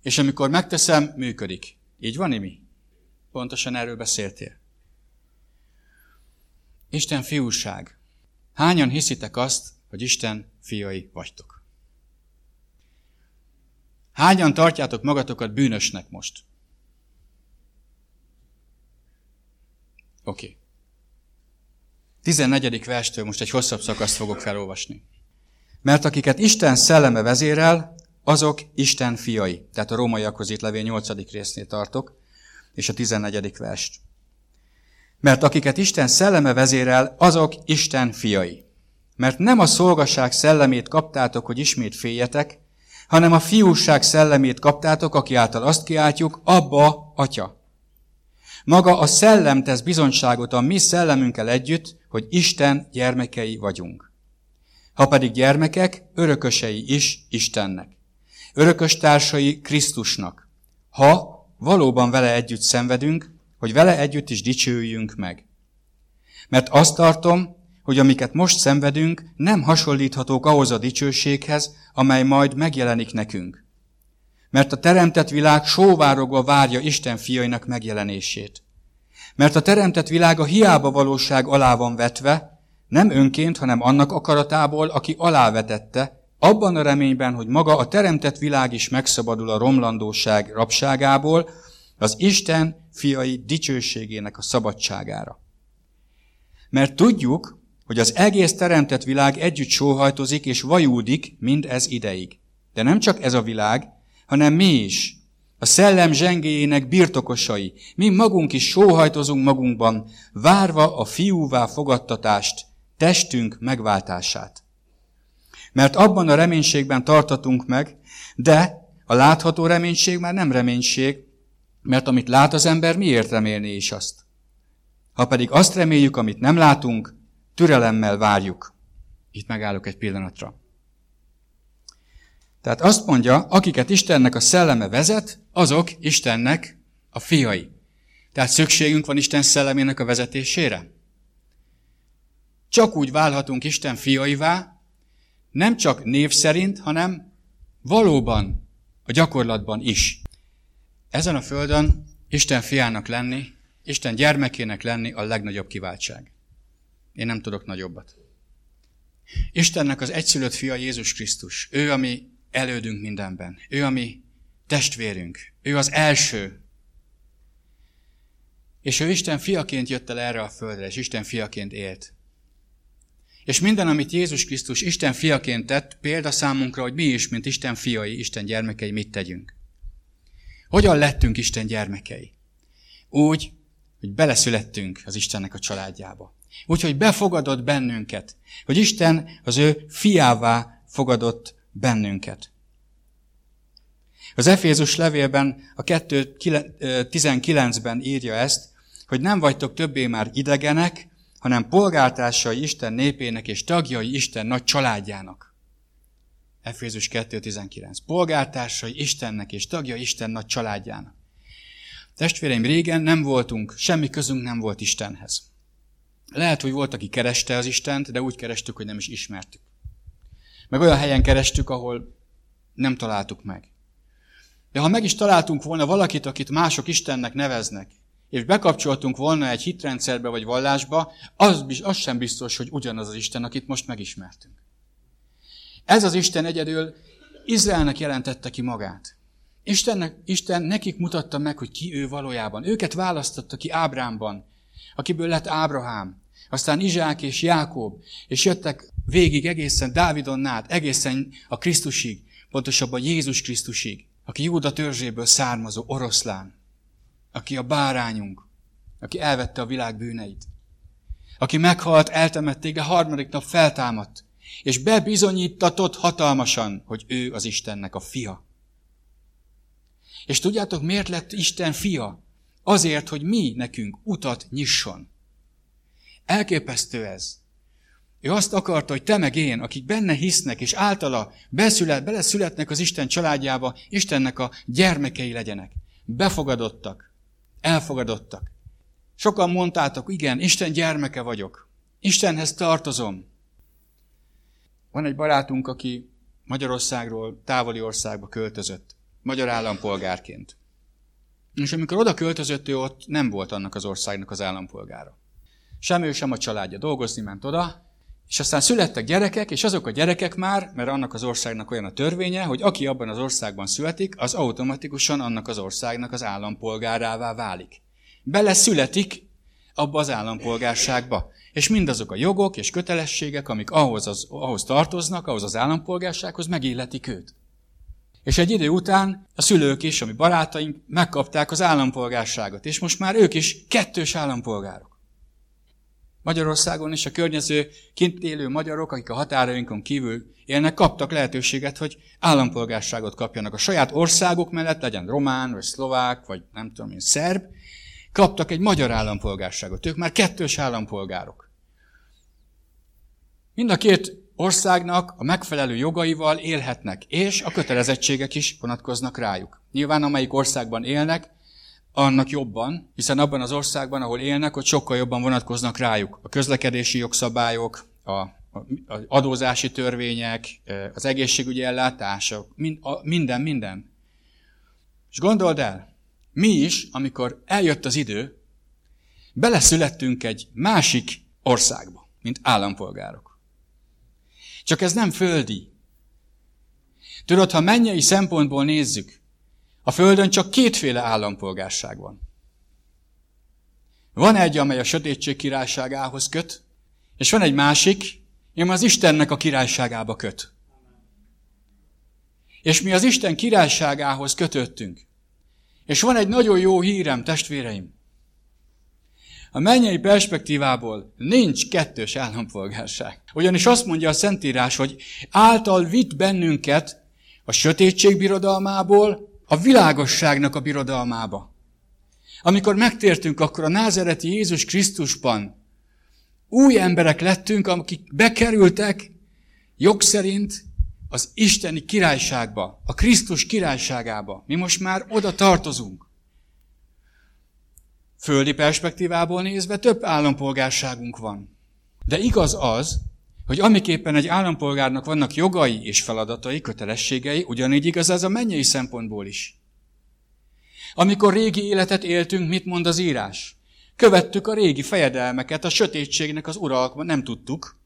És amikor megteszem, működik. Így van, Imi? Pontosan erről beszéltél. Isten fiúság. Hányan hiszitek azt, hogy Isten fiai vagytok? Hányan tartjátok magatokat bűnösnek most? Oké. Okay. 14. verstől most egy hosszabb szakaszt fogok felolvasni. Mert akiket Isten szelleme vezérel, azok Isten fiai. Tehát a rómaiakhoz itt levél 8. résznél tartok, és a 14. verst. Mert akiket Isten szelleme vezérel, azok Isten fiai. Mert nem a szolgasság szellemét kaptátok, hogy ismét féljetek, hanem a fiúság szellemét kaptátok, aki által azt kiáltjuk, abba, atya. Maga a szellem tesz bizonyságot a mi szellemünkkel együtt, hogy Isten gyermekei vagyunk. Ha pedig gyermekek, örökösei is Istennek. Örökös társai Krisztusnak. Ha valóban vele együtt szenvedünk, hogy vele együtt is dicsőjünk meg. Mert azt tartom, hogy amiket most szenvedünk, nem hasonlíthatók ahhoz a dicsőséghez, amely majd megjelenik nekünk. Mert a teremtett világ sóvárogva várja Isten fiainak megjelenését. Mert a teremtett világ a hiába valóság alá van vetve, nem önként, hanem annak akaratából, aki alávetette, abban a reményben, hogy maga a teremtett világ is megszabadul a romlandóság rabságából, az Isten fiai dicsőségének a szabadságára. Mert tudjuk, hogy az egész teremtett világ együtt sóhajtozik és vajúdik mind ez ideig. De nem csak ez a világ, hanem mi is, a szellem zsengéjének birtokosai, mi magunk is sóhajtozunk magunkban, várva a fiúvá fogadtatást, testünk megváltását. Mert abban a reménységben tartatunk meg, de a látható reménység már nem reménység, mert amit lát az ember, miért remélni is azt? Ha pedig azt reméljük, amit nem látunk, türelemmel várjuk. Itt megállok egy pillanatra. Tehát azt mondja, akiket Istennek a szelleme vezet, azok Istennek a fiai. Tehát szükségünk van Isten szellemének a vezetésére. Csak úgy válhatunk Isten fiaivá, nem csak név szerint, hanem valóban, a gyakorlatban is. Ezen a földön Isten fiának lenni, Isten gyermekének lenni a legnagyobb kiváltság. Én nem tudok nagyobbat. Istennek az egyszülött fia Jézus Krisztus. Ő, ami elődünk mindenben. Ő, ami testvérünk. Ő az első. És ő Isten fiaként jött el erre a földre, és Isten fiaként élt. És minden, amit Jézus Krisztus Isten fiaként tett, példa számunkra, hogy mi is, mint Isten fiai, Isten gyermekei, mit tegyünk. Hogyan lettünk Isten gyermekei? Úgy, hogy beleszülettünk az Istennek a családjába. Úgyhogy befogadott bennünket, hogy Isten az ő fiává fogadott bennünket. Az Efézus levélben a 2.19-ben írja ezt, hogy nem vagytok többé már idegenek, hanem polgártársai Isten népének és tagjai Isten nagy családjának. Efézus 2.19. Polgártársai Istennek és tagja Isten nagy családjának. Testvéreim, régen nem voltunk, semmi közünk nem volt Istenhez. Lehet, hogy volt, aki kereste az Istent, de úgy kerestük, hogy nem is ismertük. Meg olyan helyen kerestük, ahol nem találtuk meg. De ha meg is találtunk volna valakit, akit mások Istennek neveznek, és bekapcsoltunk volna egy hitrendszerbe vagy vallásba, az, az sem biztos, hogy ugyanaz az Isten, akit most megismertünk. Ez az Isten egyedül Izraelnek jelentette ki magát. Istennek, Isten nekik mutatta meg, hogy ki ő valójában. Őket választotta ki Ábrámban, akiből lett Ábrahám, aztán Izsák és Jákob, és jöttek végig egészen Dávidon át, egészen a Krisztusig, pontosabban Jézus Krisztusig, aki Júda törzséből származó oroszlán, aki a bárányunk, aki elvette a világ bűneit, aki meghalt, eltemették, de harmadik nap feltámadt, és bebizonyítatott hatalmasan, hogy ő az Istennek a fia. És tudjátok, miért lett Isten fia? Azért, hogy mi nekünk utat nyisson. Elképesztő ez. Ő azt akarta, hogy te meg én, akik benne hisznek, és általa beszület, beleszületnek az Isten családjába, Istennek a gyermekei legyenek. Befogadottak, elfogadottak. Sokan mondtátok, igen, Isten gyermeke vagyok. Istenhez tartozom. Van egy barátunk, aki Magyarországról távoli országba költözött, magyar állampolgárként. És amikor oda költözött, ő ott nem volt annak az országnak az állampolgára. Sem ő, sem a családja dolgozni ment oda, és aztán születtek gyerekek, és azok a gyerekek már, mert annak az országnak olyan a törvénye, hogy aki abban az országban születik, az automatikusan annak az országnak az állampolgárává válik. Bele születik abba az állampolgárságba. És mindazok a jogok és kötelességek, amik ahhoz, az, ahhoz tartoznak, ahhoz az állampolgársághoz, megilletik őt. És egy idő után a szülők is, ami barátaink, megkapták az állampolgárságot, és most már ők is kettős állampolgárok. Magyarországon és a környező kint élő magyarok, akik a határainkon kívül élnek, kaptak lehetőséget, hogy állampolgárságot kapjanak. A saját országok mellett, legyen román, vagy szlovák, vagy nem tudom én, szerb, kaptak egy magyar állampolgárságot. Ők már kettős állampolgárok. Mind a két országnak a megfelelő jogaival élhetnek, és a kötelezettségek is vonatkoznak rájuk. Nyilván amelyik országban élnek, annak jobban, hiszen abban az országban, ahol élnek, ott sokkal jobban vonatkoznak rájuk a közlekedési jogszabályok, a, a, a adózási törvények, az egészségügyi ellátások, mind, minden, minden. És gondold el, mi is, amikor eljött az idő, beleszülettünk egy másik országba, mint állampolgárok. Csak ez nem földi. Tudod, ha mennyei szempontból nézzük, a Földön csak kétféle állampolgárság van. Van egy, amely a sötétség királyságához köt, és van egy másik, ami az Istennek a királyságába köt. És mi az Isten királyságához kötöttünk. És van egy nagyon jó hírem, testvéreim. A mennyei perspektívából nincs kettős állampolgárság. Ugyanis azt mondja a Szentírás, hogy által vitt bennünket a sötétség birodalmából a világosságnak a birodalmába. Amikor megtértünk, akkor a názereti Jézus Krisztusban új emberek lettünk, akik bekerültek jog szerint az isteni királyságba, a Krisztus királyságába. Mi most már oda tartozunk. Földi perspektívából nézve több állampolgárságunk van. De igaz az, hogy amiképpen egy állampolgárnak vannak jogai és feladatai, kötelességei, ugyanígy igaz ez a mennyei szempontból is. Amikor régi életet éltünk, mit mond az írás? Követtük a régi fejedelmeket, a sötétségnek az uralkban, nem tudtuk.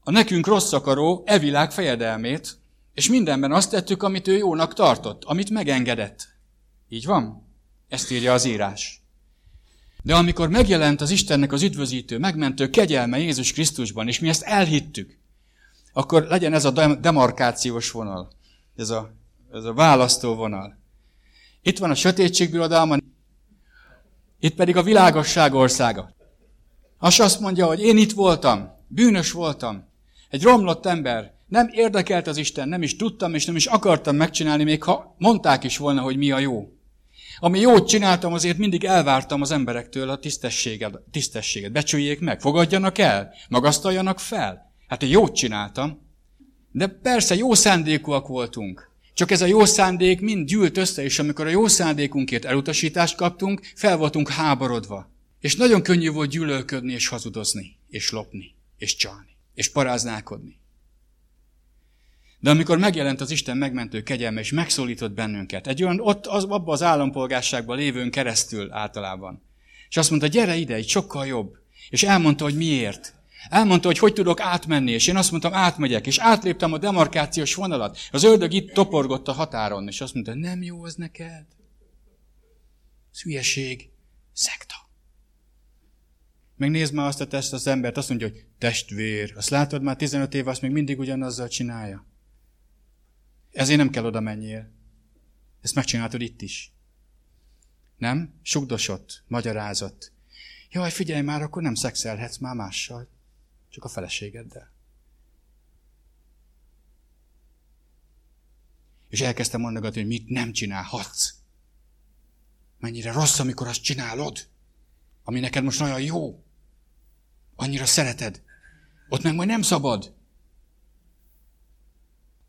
A nekünk rossz akaró evilág fejedelmét, és mindenben azt tettük, amit ő jónak tartott, amit megengedett. Így van? Ezt írja az írás. De amikor megjelent az Istennek az üdvözítő, megmentő kegyelme Jézus Krisztusban, és mi ezt elhittük, akkor legyen ez a demarkációs vonal, ez a, ez a választó vonal. Itt van a sötétségbirodalma, itt pedig a világosság országa. Az azt mondja, hogy én itt voltam, bűnös voltam, egy romlott ember, nem érdekelt az Isten, nem is tudtam, és nem is akartam megcsinálni, még ha mondták is volna, hogy mi a jó. Ami jót csináltam, azért mindig elvártam az emberektől a tisztességet, tisztességet. Becsüljék meg, fogadjanak el, magasztaljanak fel. Hát én jót csináltam. De persze jó szándékúak voltunk. Csak ez a jó szándék mind gyűlt össze, és amikor a jó szándékunkért elutasítást kaptunk, fel voltunk háborodva. És nagyon könnyű volt gyűlölködni, és hazudozni, és lopni, és csalni, és paráználkodni. De amikor megjelent az Isten megmentő kegyelme, és megszólított bennünket, egy olyan ott az, abban az állampolgárságban lévőn keresztül általában. És azt mondta, gyere ide, így sokkal jobb. És elmondta, hogy miért. Elmondta, hogy hogy tudok átmenni, és én azt mondtam, átmegyek, és átléptem a demarkációs vonalat. Az ördög itt toporgott a határon, és azt mondta, nem jó az neked. Szülyeség, szekta. Megnézd már azt a test, az embert, azt mondja, hogy testvér. Azt látod már 15 év, azt még mindig ugyanazzal csinálja. Ezért nem kell oda menjél. Ezt megcsináltad itt is. Nem? Sugdosott, magyarázott. Jaj, figyelj már, akkor nem szexelhetsz már mással. Csak a feleségeddel. És elkezdtem mondogatni, hogy mit nem csinálhatsz. Mennyire rossz, amikor azt csinálod, ami neked most nagyon jó. Annyira szereted. Ott meg majd nem szabad.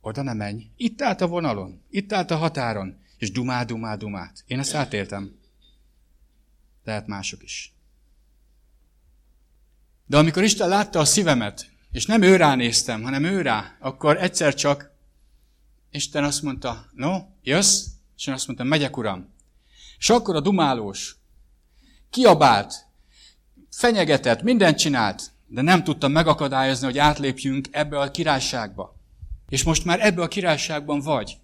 Oda nem menj. Itt állt a vonalon, itt állt a határon, és dumá, dumá, dumát. Én ezt átéltem. Lehet mások is. De amikor Isten látta a szívemet, és nem ő néztem, hanem ő rá, akkor egyszer csak Isten azt mondta, no, jössz? És én azt mondtam, megyek, uram. És akkor a dumálós kiabált, fenyegetett, mindent csinált, de nem tudtam megakadályozni, hogy átlépjünk ebbe a királyságba. És most már ebbe a királyságban vagy.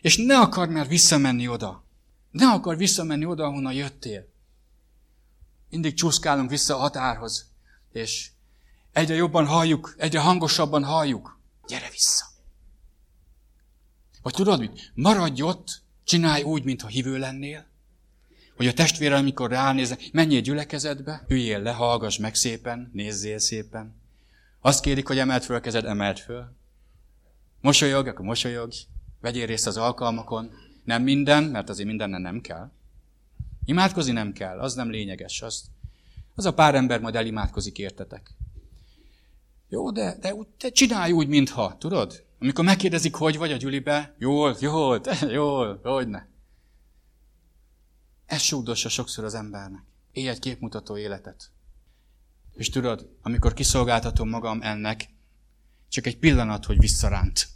És ne akar már visszamenni oda. Ne akar visszamenni oda, ahonnan jöttél. Mindig csúszkálunk vissza a határhoz. És egyre jobban halljuk, egyre hangosabban halljuk. Gyere vissza. Vagy tudod mit? Maradj ott, csinálj úgy, mintha hívő lennél. Hogy a testvére, amikor ránéznek, menjél gyülekezetbe, üljél le, hallgass meg szépen, nézzél szépen. Azt kérik, hogy emelt föl kezed, emelt föl. Mosolyog, akkor mosolyogj. Vegyél részt az alkalmakon. Nem minden, mert azért mindennel nem kell. Imádkozni nem kell, az nem lényeges. Az, az a pár ember majd elimádkozik, értetek. Jó, de, de te csinálj úgy, mintha, tudod? Amikor megkérdezik, hogy vagy a gyülibe, jól, jól, te, jól, hogy ne. Ez súgdossa sokszor az embernek. Élj egy képmutató életet. És tudod, amikor kiszolgáltatom magam ennek, csak egy pillanat, hogy visszaránt.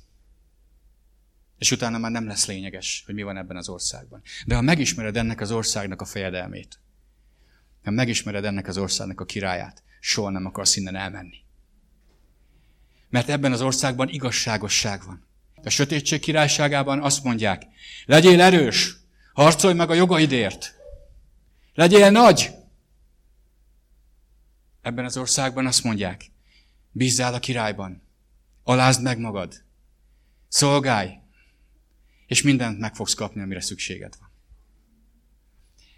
És utána már nem lesz lényeges, hogy mi van ebben az országban. De ha megismered ennek az országnak a fejedelmét, ha megismered ennek az országnak a királyát, soha nem akarsz innen elmenni. Mert ebben az országban igazságosság van. A sötétség királyságában azt mondják, legyél erős, harcolj meg a jogaidért, legyél nagy. Ebben az országban azt mondják, bízzál a királyban, alázd meg magad, szolgálj, és mindent meg fogsz kapni, amire szükséged van.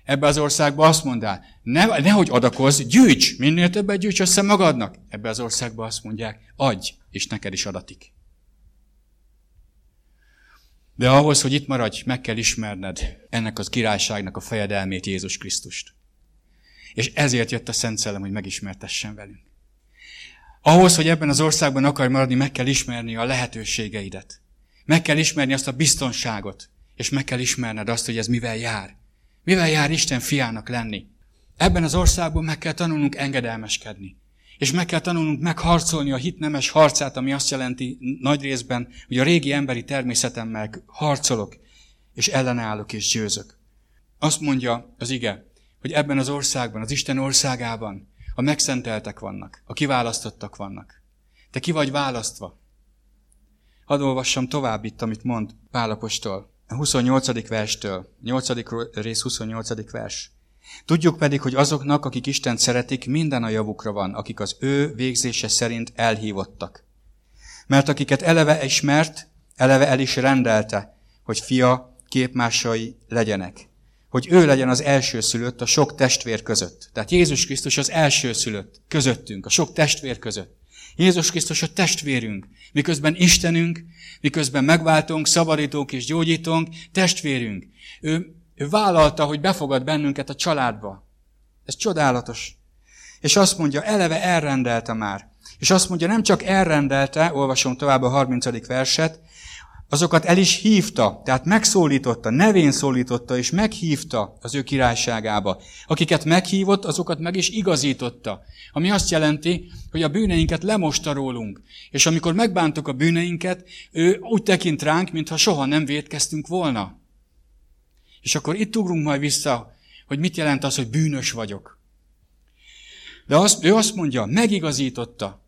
Ebbe az országba azt mondál, ne, nehogy adakozz, gyűjts, minél többet gyűjts össze magadnak. Ebbe az országba azt mondják, adj, és neked is adatik. De ahhoz, hogy itt maradj, meg kell ismerned ennek az királyságnak a fejedelmét, Jézus Krisztust. És ezért jött a Szent Szellem, hogy megismertessen velünk. Ahhoz, hogy ebben az országban akarj maradni, meg kell ismerni a lehetőségeidet. Meg kell ismerni azt a biztonságot, és meg kell ismerned azt, hogy ez mivel jár. Mivel jár Isten fiának lenni. Ebben az országban meg kell tanulnunk engedelmeskedni. És meg kell tanulnunk megharcolni a hit nemes harcát, ami azt jelenti nagy részben, hogy a régi emberi természetemmel harcolok, és ellenállok és győzök. Azt mondja az ige, hogy ebben az országban, az Isten országában a megszenteltek vannak, a kiválasztottak vannak. Te ki vagy választva? Hadd olvassam tovább itt, amit mond Pálapostól, a 28. verstől, 8. rész 28. vers. Tudjuk pedig, hogy azoknak, akik Isten szeretik, minden a javukra van, akik az ő végzése szerint elhívottak. Mert akiket eleve ismert, eleve el is rendelte, hogy fia képmásai legyenek. Hogy ő legyen az első szülött a sok testvér között. Tehát Jézus Krisztus az első szülött közöttünk, a sok testvér között. Jézus Krisztus a testvérünk, miközben Istenünk, miközben megváltunk, szabadítónk és gyógyítónk, testvérünk. Ő, ő vállalta, hogy befogad bennünket a családba. Ez csodálatos. És azt mondja, eleve elrendelte már. És azt mondja, nem csak elrendelte, olvasom tovább a 30. verset, azokat el is hívta, tehát megszólította, nevén szólította és meghívta az ő királyságába. Akiket meghívott, azokat meg is igazította. Ami azt jelenti, hogy a bűneinket lemosta rólunk. És amikor megbántuk a bűneinket, ő úgy tekint ránk, mintha soha nem védkeztünk volna. És akkor itt ugrunk majd vissza, hogy mit jelent az, hogy bűnös vagyok. De azt, ő azt mondja, megigazította,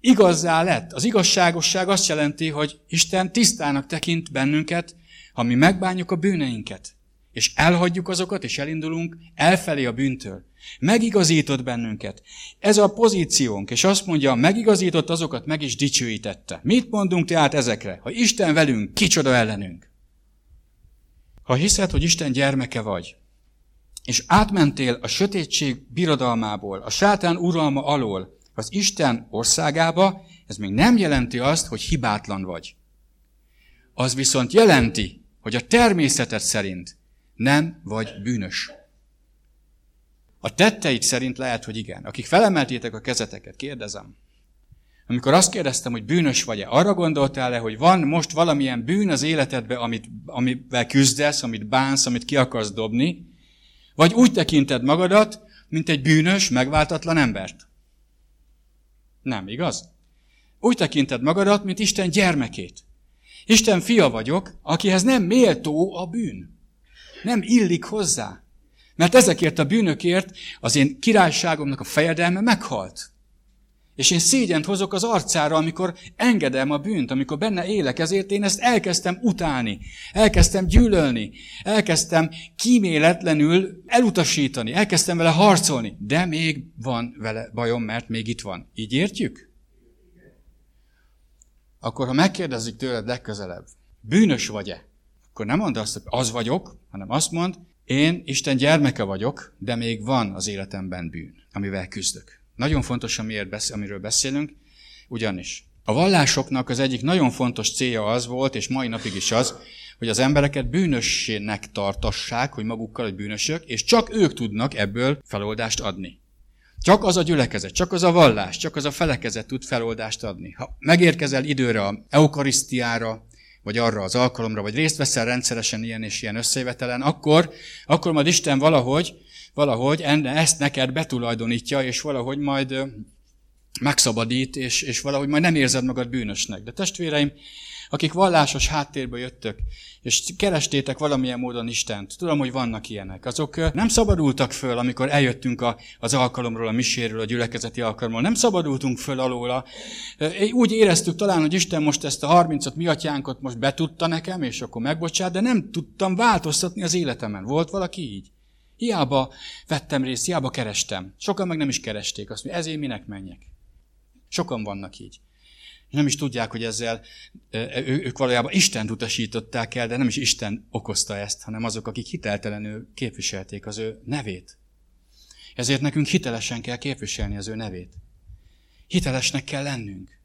Igazzá lett. Az igazságosság azt jelenti, hogy Isten tisztának tekint bennünket, ha mi megbánjuk a bűneinket, és elhagyjuk azokat, és elindulunk elfelé a bűntől. Megigazított bennünket. Ez a pozíciónk, és azt mondja, megigazított azokat, meg is dicsőítette. Mit mondunk tehát ezekre? Ha Isten velünk, kicsoda ellenünk? Ha hiszed, hogy Isten gyermeke vagy, és átmentél a sötétség birodalmából, a sátán uralma alól, az Isten országába, ez még nem jelenti azt, hogy hibátlan vagy. Az viszont jelenti, hogy a természetet szerint nem vagy bűnös. A tetteid szerint lehet, hogy igen. Akik felemeltétek a kezeteket, kérdezem. Amikor azt kérdeztem, hogy bűnös vagy-e, arra gondoltál-e, hogy van most valamilyen bűn az életedben, amit, amivel küzdesz, amit bánsz, amit ki akarsz dobni, vagy úgy tekinted magadat, mint egy bűnös, megváltatlan embert? Nem, igaz? Úgy tekinted magadat, mint Isten gyermekét. Isten fia vagyok, akihez nem méltó a bűn. Nem illik hozzá. Mert ezekért a bűnökért az én királyságomnak a fejedelme meghalt. És én szégyent hozok az arcára, amikor engedem a bűnt, amikor benne élek. Ezért én ezt elkezdtem utálni, elkezdtem gyűlölni, elkezdtem kíméletlenül elutasítani, elkezdtem vele harcolni. De még van vele bajom, mert még itt van. Így értjük? Akkor ha megkérdezik tőled legközelebb, bűnös vagy-e? Akkor nem mondd azt, hogy az vagyok, hanem azt mond, én Isten gyermeke vagyok, de még van az életemben bűn, amivel küzdök. Nagyon fontos, amiért amiről beszélünk, ugyanis a vallásoknak az egyik nagyon fontos célja az volt, és mai napig is az, hogy az embereket bűnössének tartassák, hogy magukkal egy bűnösök, és csak ők tudnak ebből feloldást adni. Csak az a gyülekezet, csak az a vallás, csak az a felekezet tud feloldást adni. Ha megérkezel időre a eukarisztiára, vagy arra az alkalomra, vagy részt veszel rendszeresen ilyen és ilyen összejövetelen, akkor, akkor majd Isten valahogy, valahogy ezt neked betulajdonítja, és valahogy majd megszabadít, és, és valahogy majd nem érzed magad bűnösnek. De testvéreim, akik vallásos háttérből jöttök, és kerestétek valamilyen módon Istent, tudom, hogy vannak ilyenek, azok nem szabadultak föl, amikor eljöttünk a, az alkalomról, a miséről, a gyülekezeti alkalomról, nem szabadultunk föl alóla. Úgy éreztük talán, hogy Isten most ezt a 35 miatyánkot most betudta nekem, és akkor megbocsát, de nem tudtam változtatni az életemen. Volt valaki így? Hiába vettem részt, hiába kerestem. Sokan meg nem is keresték. Azt mondja, ezért minek menjek? Sokan vannak így. Nem is tudják, hogy ezzel ők valójában Isten utasították el, de nem is Isten okozta ezt, hanem azok, akik hiteltelenül képviselték az ő nevét. Ezért nekünk hitelesen kell képviselni az ő nevét. Hitelesnek kell lennünk.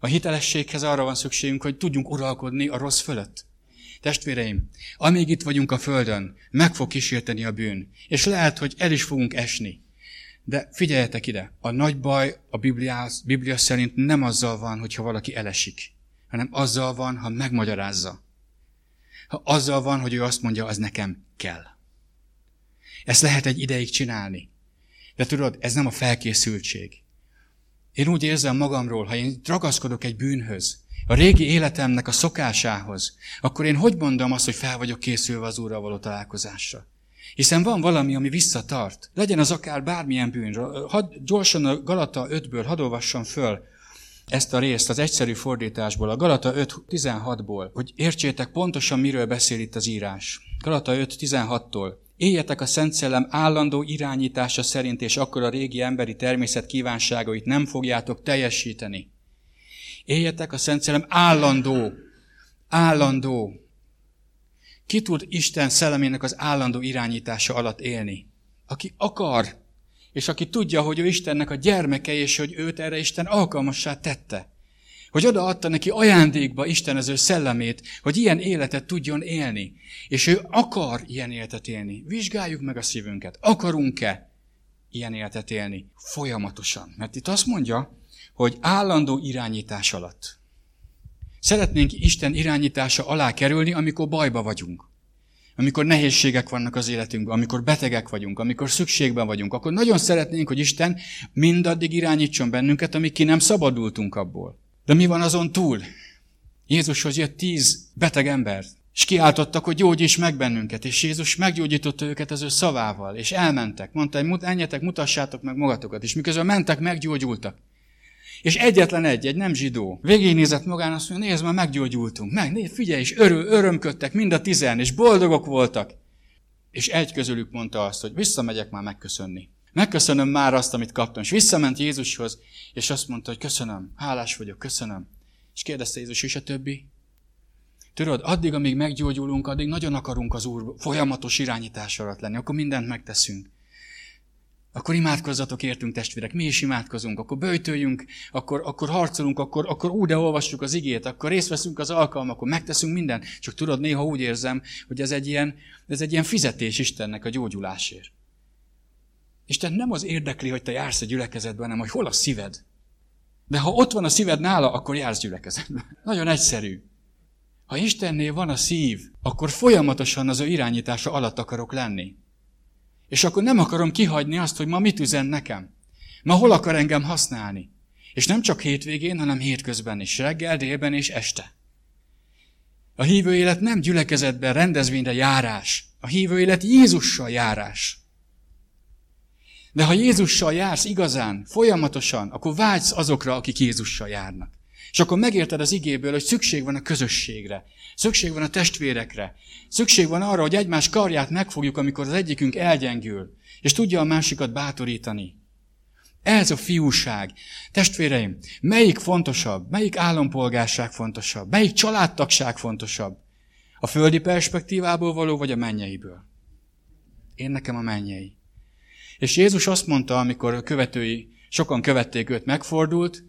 A hitelességhez arra van szükségünk, hogy tudjunk uralkodni a rossz fölött. Testvéreim, amíg itt vagyunk a Földön, meg fog kísérteni a bűn, és lehet, hogy el is fogunk esni. De figyeljetek ide, a nagy baj a Biblia, Biblia szerint nem azzal van, hogyha valaki elesik, hanem azzal van, ha megmagyarázza. Ha azzal van, hogy ő azt mondja, az nekem kell. Ezt lehet egy ideig csinálni. De tudod, ez nem a felkészültség. Én úgy érzem magamról, ha én ragaszkodok egy bűnhöz, a régi életemnek a szokásához, akkor én hogy mondom azt, hogy fel vagyok készülve az Úrral való találkozásra? Hiszen van valami, ami visszatart. Legyen az akár bármilyen bűn. Had, gyorsan a Galata 5-ből hadd olvassam föl ezt a részt az egyszerű fordításból, a Galata 5.16-ból, hogy értsétek pontosan, miről beszél itt az írás. Galata 5.16-tól. Éljetek a Szent Szellem állandó irányítása szerint, és akkor a régi emberi természet kívánságait nem fogjátok teljesíteni. Éljetek a Szent Szellem állandó, állandó ki tud Isten szellemének az állandó irányítása alatt élni? Aki akar, és aki tudja, hogy ő Istennek a gyermeke, és hogy őt erre Isten alkalmassá tette. Hogy odaadta neki ajándékba Isten az ő szellemét, hogy ilyen életet tudjon élni. És ő akar ilyen életet élni. Vizsgáljuk meg a szívünket. Akarunk-e ilyen életet élni? Folyamatosan. Mert itt azt mondja, hogy állandó irányítás alatt. Szeretnénk Isten irányítása alá kerülni, amikor bajba vagyunk. Amikor nehézségek vannak az életünkben, amikor betegek vagyunk, amikor szükségben vagyunk, akkor nagyon szeretnénk, hogy Isten mindaddig irányítson bennünket, amíg ki nem szabadultunk abból. De mi van azon túl? Jézushoz jött tíz beteg ember, és kiáltottak, hogy gyógyíts meg bennünket, és Jézus meggyógyította őket az ő szavával, és elmentek. Mondta, hogy menjetek, mutassátok meg magatokat, és miközben mentek, meggyógyultak. És egyetlen egy, egy nem zsidó, végignézett magán, azt mondja, nézd, már meggyógyultunk. Meg, nézd, figyelj, és örül, örömködtek mind a tizen, és boldogok voltak. És egy közülük mondta azt, hogy visszamegyek már megköszönni. Megköszönöm már azt, amit kaptam. És visszament Jézushoz, és azt mondta, hogy köszönöm, hálás vagyok, köszönöm. És kérdezte Jézus, és a többi? Tudod, addig, amíg meggyógyulunk, addig nagyon akarunk az Úr folyamatos irányítás alatt lenni, akkor mindent megteszünk. Akkor imádkozzatok értünk testvérek, mi is imádkozunk, akkor böjtöljünk, akkor, akkor harcolunk, akkor, akkor úgy olvassuk az igét, akkor részt veszünk az alkalmakon, megteszünk mindent. Csak tudod, néha úgy érzem, hogy ez egy ilyen, ez egy ilyen fizetés Istennek a gyógyulásért. Isten nem az érdekli, hogy te jársz a gyülekezetben, hanem hogy hol a szíved. De ha ott van a szíved nála, akkor jársz gyülekezetben. Nagyon egyszerű. Ha Istennél van a szív, akkor folyamatosan az ő irányítása alatt akarok lenni. És akkor nem akarom kihagyni azt, hogy ma mit üzen nekem. Ma hol akar engem használni. És nem csak hétvégén, hanem hétközben is, reggel, délben és este. A hívő élet nem gyülekezetben, rendezvényre járás. A hívő élet Jézussal járás. De ha Jézussal jársz igazán, folyamatosan, akkor vágysz azokra, akik Jézussal járnak. És akkor megérted az igéből, hogy szükség van a közösségre. Szükség van a testvérekre. Szükség van arra, hogy egymás karját megfogjuk, amikor az egyikünk elgyengül, és tudja a másikat bátorítani. Ez a fiúság. Testvéreim, melyik fontosabb? Melyik állampolgárság fontosabb? Melyik családtagság fontosabb? A földi perspektívából való, vagy a mennyeiből? Én nekem a mennyei. És Jézus azt mondta, amikor a követői sokan követték őt, megfordult,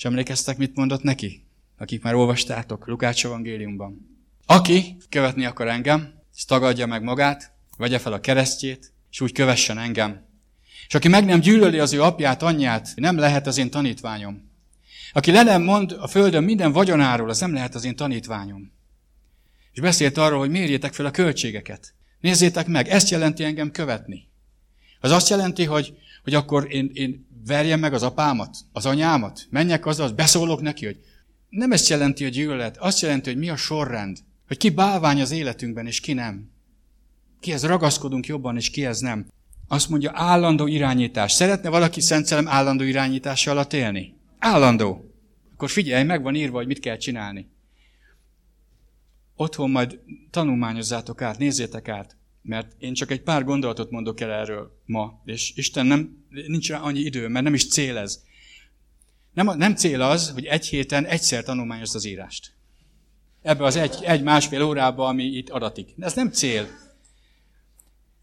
és emlékeztek, mit mondott neki? Akik már olvastátok Lukács evangéliumban. Aki követni akar engem, és tagadja meg magát, vegye fel a keresztjét, és úgy kövessen engem. És aki meg nem gyűlöli az ő apját, anyját, nem lehet az én tanítványom. Aki le nem mond a földön minden vagyonáról, az nem lehet az én tanítványom. És beszélt arról, hogy mérjétek fel a költségeket. Nézzétek meg, ezt jelenti engem követni. Az azt jelenti, hogy, hogy akkor én, én verjem meg az apámat, az anyámat, menjek az, beszólok neki, hogy nem ezt jelenti a gyűlölet, azt jelenti, hogy mi a sorrend, hogy ki bálvány az életünkben, és ki nem. Kihez ragaszkodunk jobban, és kihez nem. Azt mondja, állandó irányítás. Szeretne valaki Szent Szellem állandó irányítása alatt élni? Állandó. Akkor figyelj, meg van írva, hogy mit kell csinálni. Otthon majd tanulmányozzátok át, nézzétek át, mert én csak egy pár gondolatot mondok el erről ma, és Isten nem, nincs rá annyi idő, mert nem is cél ez. Nem, nem cél az, hogy egy héten egyszer tanulmányozd az írást. Ebbe az egy, egy másfél órába, ami itt adatik. Ez nem cél.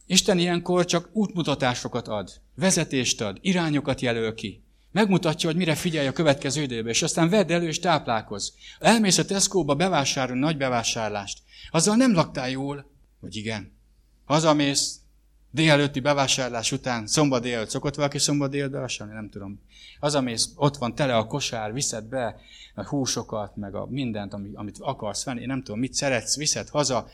Isten ilyenkor csak útmutatásokat ad, vezetést ad, irányokat jelöl ki. Megmutatja, hogy mire figyelj a következő időben, és aztán vedd elő és táplálkozz. Elmész a Tesco-ba bevásárolni nagy bevásárlást. Azzal nem laktál jól, vagy igen. Hazamész, délelőtti bevásárlás után, szombat délelőtt szokott valaki szombat délelőtt bevásárolni, nem tudom. Hazamész, ott van tele a kosár, viszed be a húsokat, meg a mindent, amit akarsz venni, én nem tudom, mit szeretsz, viszed haza,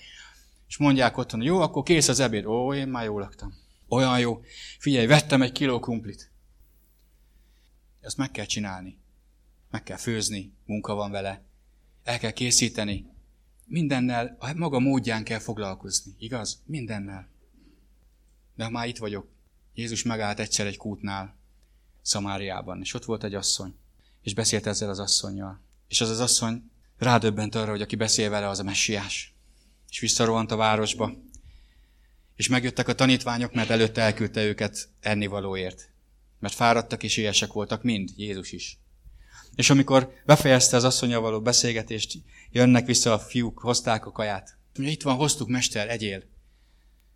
és mondják otthon, jó, akkor kész az ebéd. Ó, én már jól laktam. Olyan jó. Figyelj, vettem egy kiló krumplit. Ezt meg kell csinálni. Meg kell főzni, munka van vele. El kell készíteni. Mindennel, a maga módján kell foglalkozni. Igaz? Mindennel. De ha már itt vagyok, Jézus megállt egyszer egy kútnál, Szamáriában, és ott volt egy asszony, és beszélt ezzel az asszonyjal. És az az asszony rádöbbent arra, hogy aki beszél vele, az a messiás. És visszarohant a városba. És megjöttek a tanítványok, mert előtte elküldte őket ennivalóért. Mert fáradtak és éhesek voltak mind, Jézus is. És amikor befejezte az asszonya való beszélgetést, jönnek vissza a fiúk, hozták a kaját. Mondja, itt van, hoztuk, mester, egyél.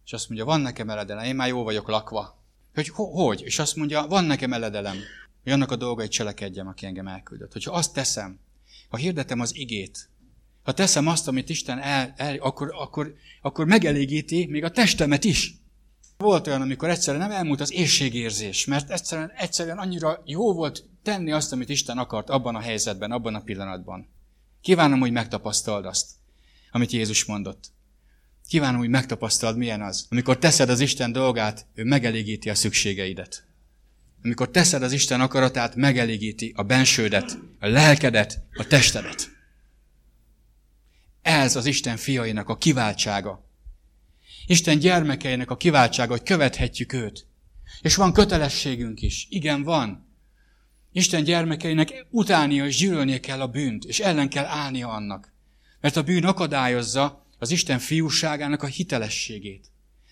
És azt mondja, van nekem eledelem, én már jó vagyok lakva. Hogy hogy? És azt mondja, van nekem eledelem, hogy annak a dolgait cselekedjem, aki engem elküldött. Hogyha azt teszem, ha hirdetem az igét, ha teszem azt, amit Isten el, el akkor, akkor, akkor megelégíti még a testemet is. Volt olyan, amikor egyszerűen nem elmúlt az éjségérzés, mert egyszerűen, egyszerűen annyira jó volt tenni azt, amit Isten akart abban a helyzetben, abban a pillanatban. Kívánom, hogy megtapasztald azt, amit Jézus mondott. Kívánom, hogy megtapasztald, milyen az. Amikor teszed az Isten dolgát, ő megelégíti a szükségeidet. Amikor teszed az Isten akaratát, megelégíti a bensődet, a lelkedet, a testedet. Ez az Isten fiainak a kiváltsága. Isten gyermekeinek a kiváltsága, hogy követhetjük őt. És van kötelességünk is. Igen, van. Isten gyermekeinek utánia és gyűlölnie kell a bűnt, és ellen kell állnia annak. Mert a bűn akadályozza az Isten fiúságának a hitelességét.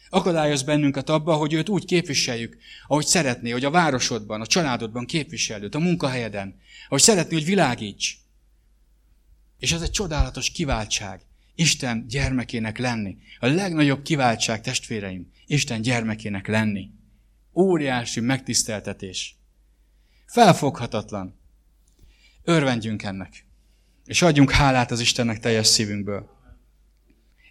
Akadályoz bennünket abba, hogy őt úgy képviseljük, ahogy szeretné, hogy a városodban, a családodban képviselőt, a munkahelyeden, ahogy szeretné, hogy világíts. És ez egy csodálatos kiváltság. Isten gyermekének lenni. A legnagyobb kiváltság, testvéreim, Isten gyermekének lenni. Óriási megtiszteltetés. Felfoghatatlan. Örvendjünk ennek. És adjunk hálát az Istennek teljes szívünkből.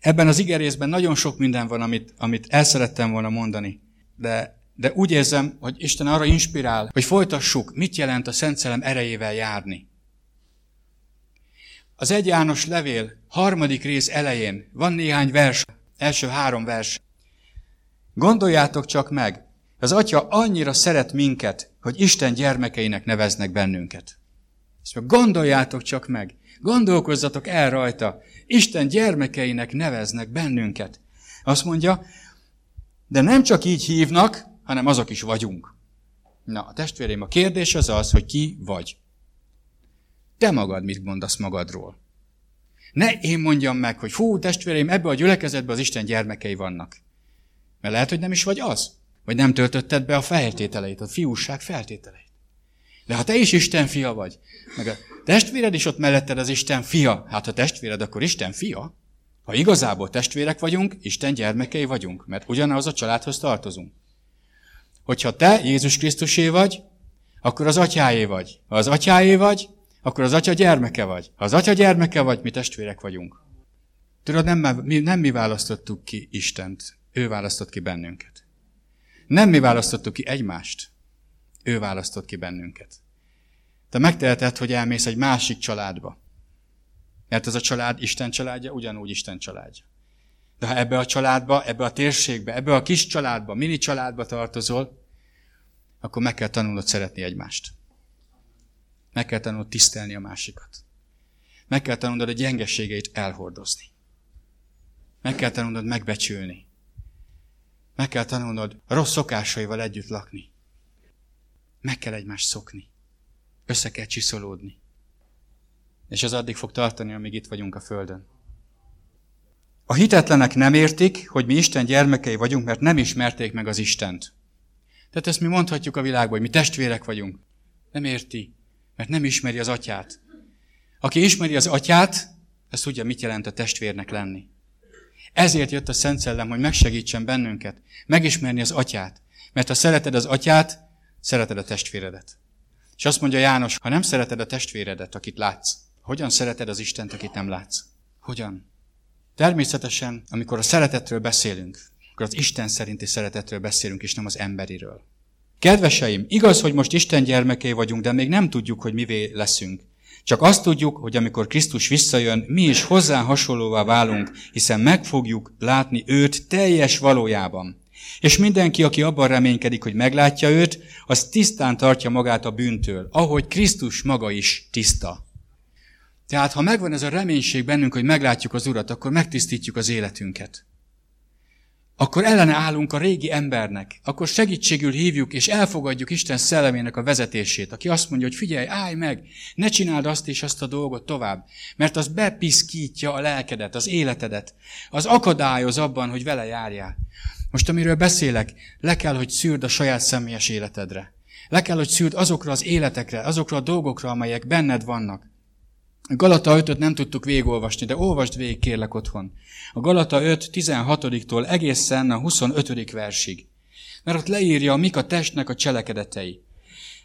Ebben az igerészben nagyon sok minden van, amit, amit el szerettem volna mondani. De, de úgy érzem, hogy Isten arra inspirál, hogy folytassuk, mit jelent a Szent Szellem erejével járni. Az egy János levél harmadik rész elején van néhány vers, első három vers. Gondoljátok csak meg, az Atya annyira szeret minket, hogy Isten gyermekeinek neveznek bennünket. Ezt gondoljátok csak meg, gondolkozzatok el rajta, Isten gyermekeinek neveznek bennünket. Azt mondja, de nem csak így hívnak, hanem azok is vagyunk. Na, a testvérem, a kérdés az az, hogy ki vagy. Te magad mit mondasz magadról? Ne én mondjam meg, hogy fú, testvéreim, ebbe a gyülekezetbe az Isten gyermekei vannak. Mert lehet, hogy nem is vagy az. Vagy nem töltötted be a feltételeit, a fiúság feltételeit. De ha te is Isten fia vagy, meg a testvéred is ott melletted az Isten fia, hát ha testvéred, akkor Isten fia. Ha igazából testvérek vagyunk, Isten gyermekei vagyunk, mert ugyanaz a családhoz tartozunk. Hogyha te Jézus Krisztusé vagy, akkor az atyáé vagy. Ha az atyáé vagy, akkor az atya gyermeke vagy. Ha az atya gyermeke vagy, mi testvérek vagyunk. Tudod, nem mi, nem mi választottuk ki Istent, ő választott ki bennünket. Nem mi választottuk ki egymást, ő választott ki bennünket. Te megteheted, hogy elmész egy másik családba. Mert ez a család Isten családja, ugyanúgy Isten családja. De ha ebbe a családba, ebbe a térségbe, ebbe a kis családba, mini családba tartozol, akkor meg kell tanulnod szeretni egymást. Meg kell tanulnod tisztelni a másikat. Meg kell tanulnod a gyengeségeit elhordozni. Meg kell tanulnod megbecsülni. Meg kell tanulnod rossz szokásaival együtt lakni. Meg kell egymást szokni. Össze kell csiszolódni. És ez addig fog tartani, amíg itt vagyunk a Földön. A hitetlenek nem értik, hogy mi Isten gyermekei vagyunk, mert nem ismerték meg az Istent. Tehát ezt mi mondhatjuk a világban, hogy mi testvérek vagyunk. Nem érti, mert nem ismeri az atyát. Aki ismeri az atyát, az tudja, mit jelent a testvérnek lenni. Ezért jött a Szent Szellem, hogy megsegítsen bennünket, megismerni az atyát. Mert ha szereted az atyát, szereted a testvéredet. És azt mondja János, ha nem szereted a testvéredet, akit látsz, hogyan szereted az Istent, akit nem látsz? Hogyan? Természetesen, amikor a szeretetről beszélünk, akkor az Isten szerinti szeretetről beszélünk, és nem az emberiről. Kedveseim, igaz, hogy most Isten gyermekei vagyunk, de még nem tudjuk, hogy mivé leszünk. Csak azt tudjuk, hogy amikor Krisztus visszajön, mi is hozzá hasonlóvá válunk, hiszen meg fogjuk látni őt teljes valójában. És mindenki, aki abban reménykedik, hogy meglátja őt, az tisztán tartja magát a bűntől, ahogy Krisztus maga is tiszta. Tehát, ha megvan ez a reménység bennünk, hogy meglátjuk az Urat, akkor megtisztítjuk az életünket akkor ellene állunk a régi embernek, akkor segítségül hívjuk és elfogadjuk Isten szellemének a vezetését, aki azt mondja, hogy figyelj, állj meg, ne csináld azt és azt a dolgot tovább, mert az bepiszkítja a lelkedet, az életedet, az akadályoz abban, hogy vele járjál. Most amiről beszélek, le kell, hogy szűrd a saját személyes életedre. Le kell, hogy szűrd azokra az életekre, azokra a dolgokra, amelyek benned vannak. A Galata 5-öt nem tudtuk végigolvasni, de olvasd végig kérlek otthon. A Galata 5 16-tól egészen a 25. versig. Mert ott leírja, mik a testnek a cselekedetei,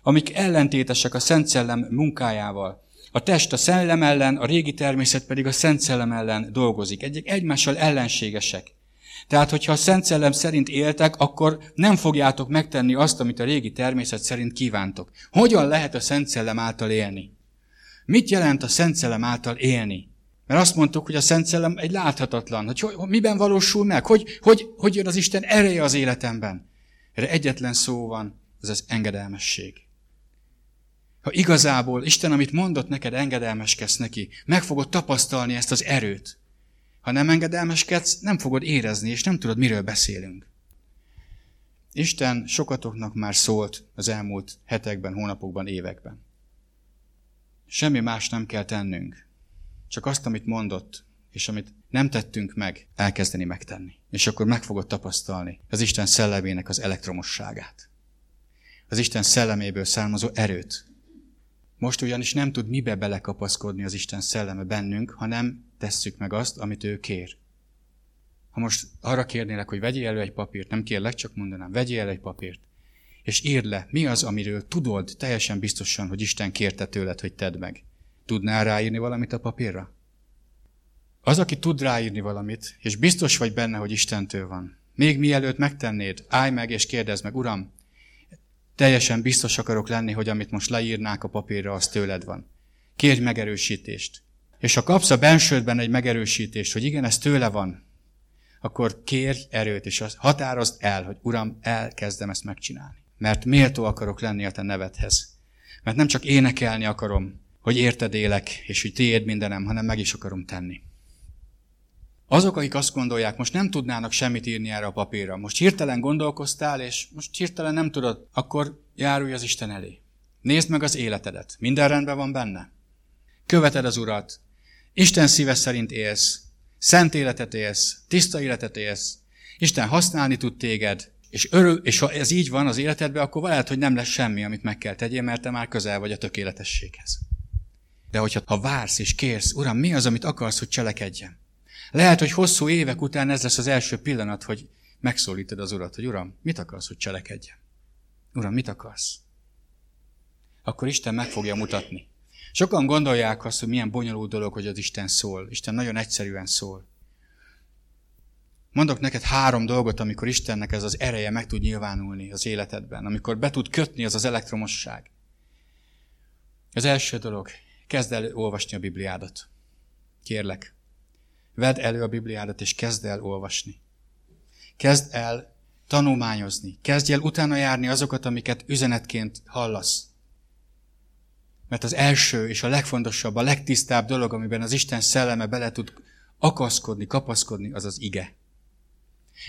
amik ellentétesek a Szent Szellem munkájával. A test a szellem ellen, a régi természet pedig a Szent Szellem ellen dolgozik. Egyek egymással ellenségesek. Tehát, hogyha a Szent Szellem szerint éltek, akkor nem fogjátok megtenni azt, amit a régi természet szerint kívántok. Hogyan lehet a Szent Szellem által élni? Mit jelent a Szent Szellem által élni? Mert azt mondtuk, hogy a Szent Szellem egy láthatatlan, hogy, hogy miben valósul meg, hogy, hogy, hogy jön az Isten ereje az életemben. Erre egyetlen szó van, ez az engedelmesség. Ha igazából Isten, amit mondott neked, engedelmeskedsz neki, meg fogod tapasztalni ezt az erőt. Ha nem engedelmeskedsz, nem fogod érezni, és nem tudod, miről beszélünk. Isten sokatoknak már szólt az elmúlt hetekben, hónapokban, években. Semmi más nem kell tennünk. Csak azt, amit mondott, és amit nem tettünk meg, elkezdeni megtenni. És akkor meg fogod tapasztalni az Isten szellemének az elektromosságát. Az Isten szelleméből származó erőt. Most ugyanis nem tud mibe belekapaszkodni az Isten szelleme bennünk, hanem tesszük meg azt, amit ő kér. Ha most arra kérnélek, hogy vegyél elő egy papírt, nem kérlek, csak mondanám, vegyél elő egy papírt, és írd le, mi az, amiről tudod teljesen biztosan, hogy Isten kérte tőled, hogy tedd meg. Tudnál ráírni valamit a papírra? Az, aki tud ráírni valamit, és biztos vagy benne, hogy Istentől van, még mielőtt megtennéd, állj meg és kérdezd meg, Uram, teljesen biztos akarok lenni, hogy amit most leírnák a papírra, az tőled van. Kérj megerősítést. És ha kapsz a bensődben egy megerősítést, hogy igen, ez tőle van, akkor kérj erőt, és határozd el, hogy Uram, elkezdem ezt megcsinálni mert méltó akarok lenni a te nevedhez. Mert nem csak énekelni akarom, hogy érted élek, és hogy tiéd mindenem, hanem meg is akarom tenni. Azok, akik azt gondolják, most nem tudnának semmit írni erre a papírra, most hirtelen gondolkoztál, és most hirtelen nem tudod, akkor járulj az Isten elé. Nézd meg az életedet. Minden rendben van benne. Követed az Urat. Isten szíve szerint élsz. Szent életet élsz. Tiszta életet élsz. Isten használni tud téged. És, örül, és ha ez így van az életedben, akkor lehet, hogy nem lesz semmi, amit meg kell tegyél, mert te már közel vagy a tökéletességhez. De hogyha ha vársz és kérsz, Uram, mi az, amit akarsz, hogy cselekedjem? Lehet, hogy hosszú évek után ez lesz az első pillanat, hogy megszólítod az Urat, hogy Uram, mit akarsz, hogy cselekedjem? Uram, mit akarsz? Akkor Isten meg fogja mutatni. Sokan gondolják azt, hogy milyen bonyolult dolog, hogy az Isten szól. Isten nagyon egyszerűen szól. Mondok neked három dolgot, amikor Istennek ez az ereje meg tud nyilvánulni az életedben, amikor be tud kötni az az elektromosság. Az első dolog, kezd el olvasni a Bibliádat. kérlek, vedd elő a Bibliádat, és kezd el olvasni. Kezd el tanulmányozni. Kezdj el utána járni azokat, amiket üzenetként hallasz. Mert az első és a legfontosabb, a legtisztább dolog, amiben az Isten szelleme bele tud akaszkodni, kapaszkodni, az az ige.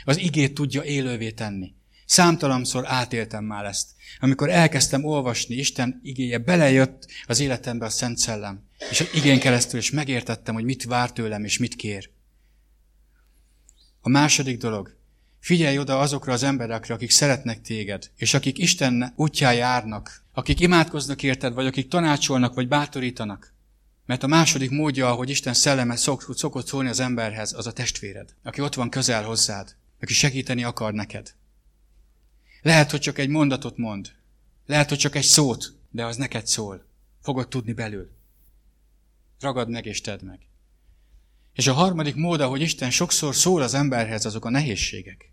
Az igét tudja élővé tenni. Számtalanszor átéltem már ezt. Amikor elkezdtem olvasni, Isten igéje belejött az életembe a Szent Szellem. És az igén keresztül is megértettem, hogy mit vár tőlem és mit kér. A második dolog. Figyelj oda azokra az emberekre, akik szeretnek téged, és akik Isten útján járnak, akik imádkoznak érted, vagy akik tanácsolnak, vagy bátorítanak. Mert a második módja, ahogy Isten szelleme szok, szokott szólni az emberhez, az a testvéred, aki ott van közel hozzád, aki segíteni akar neked. Lehet, hogy csak egy mondatot mond. Lehet, hogy csak egy szót, de az neked szól. Fogod tudni belül. Ragad meg és tedd meg. És a harmadik mód, hogy Isten sokszor szól az emberhez, azok a nehézségek.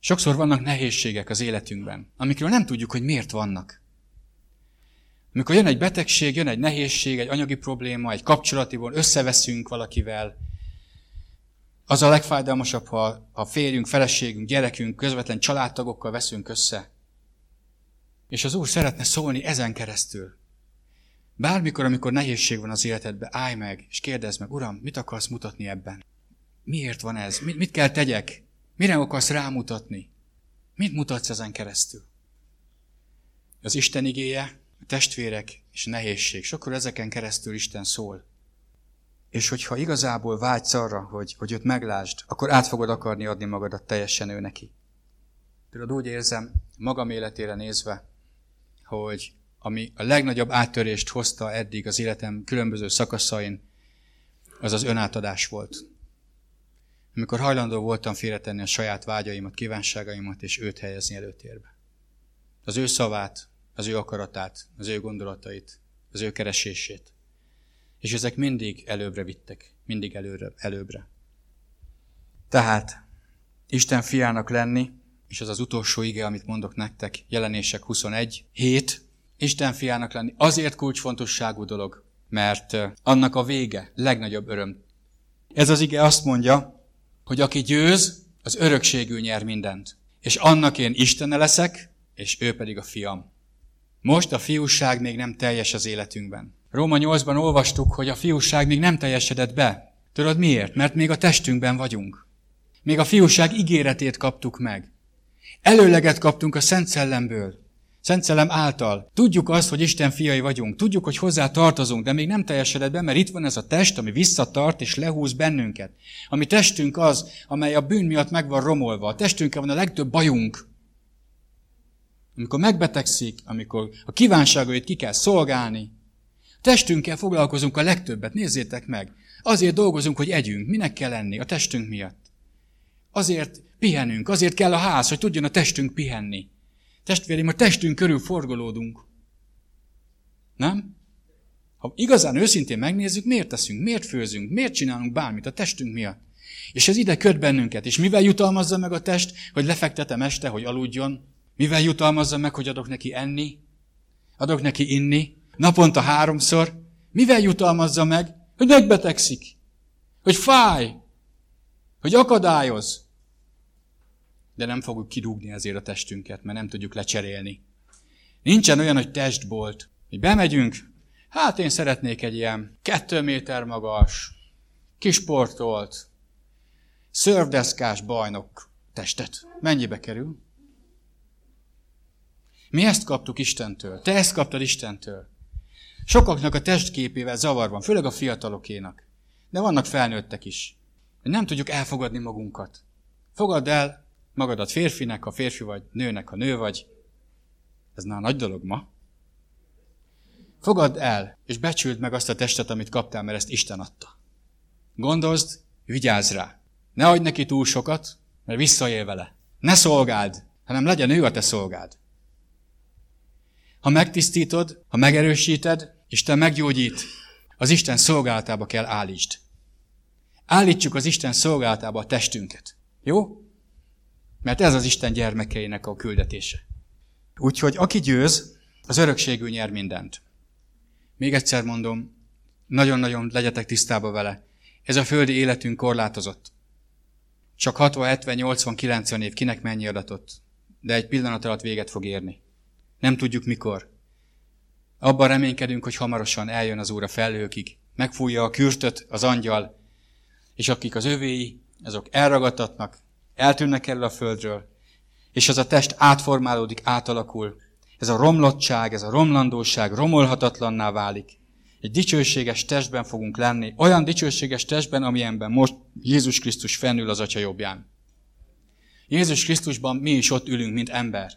Sokszor vannak nehézségek az életünkben, amikről nem tudjuk, hogy miért vannak. Amikor jön egy betegség, jön egy nehézség, egy anyagi probléma, egy kapcsolati von, összeveszünk valakivel, az a legfájdalmasabb, ha a férjünk, feleségünk, gyerekünk, közvetlen családtagokkal veszünk össze. És az Úr szeretne szólni ezen keresztül. Bármikor, amikor nehézség van az életedben, állj meg, és kérdezd meg, Uram, mit akarsz mutatni ebben? Miért van ez? Mit, mit kell tegyek? Mire akarsz rámutatni? Mit mutatsz ezen keresztül? Az Isten igéje, a testvérek és a nehézség. Sokkor ezeken keresztül Isten szól. És hogyha igazából vágysz arra, hogy, hogy őt meglásd, akkor át fogod akarni adni magadat teljesen ő neki. Tudod, úgy érzem, magam életére nézve, hogy ami a legnagyobb áttörést hozta eddig az életem különböző szakaszain, az az önátadás volt. Amikor hajlandó voltam félretenni a saját vágyaimat, kívánságaimat, és őt helyezni előtérbe. Az ő szavát, az ő akaratát, az ő gondolatait, az ő keresését. És ezek mindig előbbre vittek, mindig előre, előbbre. Tehát Isten fiának lenni, és az az utolsó ige, amit mondok nektek, jelenések 21, 7, Isten fiának lenni azért kulcsfontosságú dolog, mert annak a vége legnagyobb öröm. Ez az ige azt mondja, hogy aki győz, az örökségű nyer mindent. És annak én Istene leszek, és ő pedig a fiam. Most a fiúság még nem teljes az életünkben. Róma 8-ban olvastuk, hogy a fiúság még nem teljesedett be. Tudod miért? Mert még a testünkben vagyunk. Még a fiúság ígéretét kaptuk meg. Előleget kaptunk a Szent Szellemből. Szent Szellem által. Tudjuk azt, hogy Isten fiai vagyunk. Tudjuk, hogy hozzá tartozunk, de még nem teljesedett be, mert itt van ez a test, ami visszatart és lehúz bennünket. A mi testünk az, amely a bűn miatt meg van romolva. A testünkkel van a legtöbb bajunk. Amikor megbetegszik, amikor a kívánságait ki kell szolgálni, Testünkkel foglalkozunk a legtöbbet, nézzétek meg. Azért dolgozunk, hogy együnk. Minek kell lenni? A testünk miatt. Azért pihenünk, azért kell a ház, hogy tudjon a testünk pihenni. Testvérim, a testünk körül forgolódunk. Nem? Ha igazán őszintén megnézzük, miért teszünk, miért főzünk, miért csinálunk bármit a testünk miatt. És ez ide köt bennünket. És mivel jutalmazza meg a test, hogy lefektetem este, hogy aludjon? Mivel jutalmazza meg, hogy adok neki enni? Adok neki inni? naponta háromszor, mivel jutalmazza meg? Hogy megbetegszik, hogy fáj, hogy akadályoz. De nem fogjuk kirúgni ezért a testünket, mert nem tudjuk lecserélni. Nincsen olyan, hogy testbolt, hogy bemegyünk, hát én szeretnék egy ilyen kettő méter magas, kisportolt, szörvdeszkás bajnok testet. Mennyibe kerül? Mi ezt kaptuk Istentől. Te ezt kaptad Istentől. Sokaknak a testképével zavar van, főleg a fiatalokénak. De vannak felnőttek is. Nem tudjuk elfogadni magunkat. Fogadd el magadat férfinek, ha férfi vagy, nőnek, ha nő vagy. Ez már nagy dolog ma. Fogadd el, és becsüld meg azt a testet, amit kaptál, mert ezt Isten adta. Gondozd, vigyázz rá. Ne adj neki túl sokat, mert visszaél vele. Ne szolgáld, hanem legyen ő a te szolgád. Ha megtisztítod, ha megerősíted, Isten meggyógyít, az Isten szolgálatába kell állítsd. Állítsuk az Isten szolgálatába a testünket. Jó? Mert ez az Isten gyermekeinek a küldetése. Úgyhogy aki győz, az örökségű nyer mindent. Még egyszer mondom, nagyon-nagyon legyetek tisztába vele. Ez a földi életünk korlátozott. Csak 60, 70, 80, 90 év, kinek mennyi adatot. De egy pillanat alatt véget fog érni. Nem tudjuk mikor. Abban reménykedünk, hogy hamarosan eljön az Úr a felhőkig. Megfújja a kürtöt az angyal, és akik az övéi, azok elragadtatnak, eltűnnek erről a földről, és az a test átformálódik, átalakul. Ez a romlottság, ez a romlandóság romolhatatlanná válik. Egy dicsőséges testben fogunk lenni, olyan dicsőséges testben, amilyenben most Jézus Krisztus fennül az Atya jobbján. Jézus Krisztusban mi is ott ülünk, mint ember.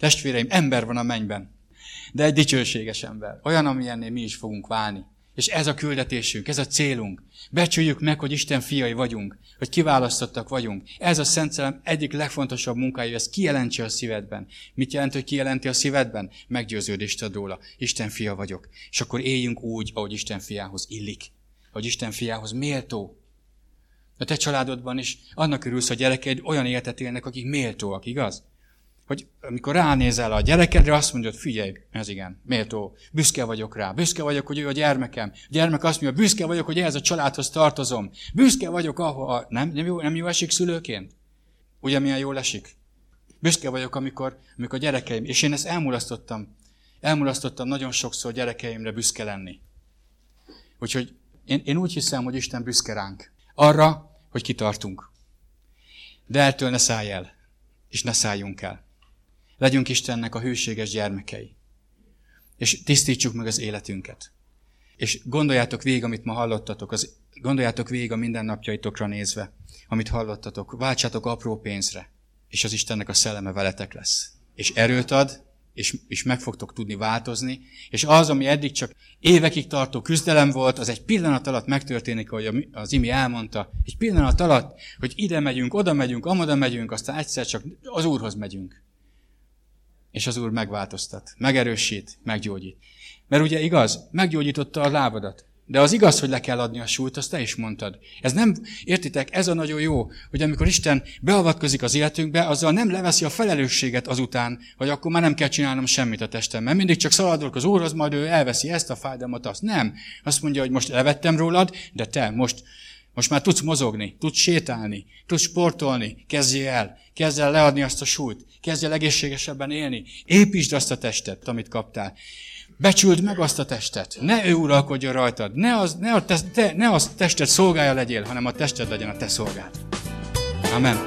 Testvéreim, ember van a mennyben, de egy dicsőséges ember. Olyan, amilyennél mi is fogunk válni. És ez a küldetésünk, ez a célunk. Becsüljük meg, hogy Isten fiai vagyunk, hogy kiválasztottak vagyunk. Ez a Szent Szellem egyik legfontosabb munkája, hogy ezt kijelentse a szívedben. Mit jelent, hogy kijelenti a szívedben? Meggyőződést ad róla. Isten fia vagyok. És akkor éljünk úgy, ahogy Isten fiához illik. Ahogy Isten fiához méltó. A te családodban is annak örülsz, hogy gyerekeid olyan életet élnek, akik méltóak, igaz? Hogy amikor ránézel a gyerekedre, azt mondod, figyelj, ez igen, méltó, büszke vagyok rá, büszke vagyok, hogy ő a gyermekem. A gyermek azt mondja, büszke vagyok, hogy ehhez a családhoz tartozom. Büszke vagyok, ahol, nem, nem, jó, nem jó esik szülőként? Ugye milyen jól esik? Büszke vagyok, amikor, amikor a gyerekeim, és én ezt elmulasztottam, elmulasztottam nagyon sokszor gyerekeimre büszke lenni. Úgyhogy én, én úgy hiszem, hogy Isten büszke ránk. Arra, hogy kitartunk. De eltől ne szállj el, és ne szálljunk el. Legyünk Istennek a hűséges gyermekei. És tisztítsuk meg az életünket. És gondoljátok végig, amit ma hallottatok, az, gondoljátok végig a mindennapjaitokra nézve, amit hallottatok, váltsátok apró pénzre, és az Istennek a szelleme veletek lesz. És erőt ad, és, és meg fogtok tudni változni, és az, ami eddig csak évekig tartó küzdelem volt, az egy pillanat alatt megtörténik, ahogy az Imi elmondta, egy pillanat alatt, hogy ide megyünk, oda megyünk, amoda megyünk, aztán egyszer csak az Úrhoz megyünk. És az Úr megváltoztat, megerősít, meggyógyít. Mert ugye igaz, meggyógyította a lábadat. De az igaz, hogy le kell adni a súlyt, azt te is mondtad. Ez nem, értitek, ez a nagyon jó, hogy amikor Isten beavatkozik az életünkbe, azzal nem leveszi a felelősséget azután, hogy akkor már nem kell csinálnom semmit a testem. Mert mindig csak szaladok az Úrhoz, majd ő elveszi ezt a fájdalmat, azt. Nem. Azt mondja, hogy most levettem rólad, de te most most már tudsz mozogni, tudsz sétálni, tudsz sportolni, kezdj el, kezdj el leadni azt a súlyt, kezdj el egészségesebben élni, építsd azt a testet, amit kaptál. Becsüld meg azt a testet, ne ő uralkodjon rajtad, ne az, ne a, te, ne az testet szolgálja legyél, hanem a tested legyen a te szolgád. Amen.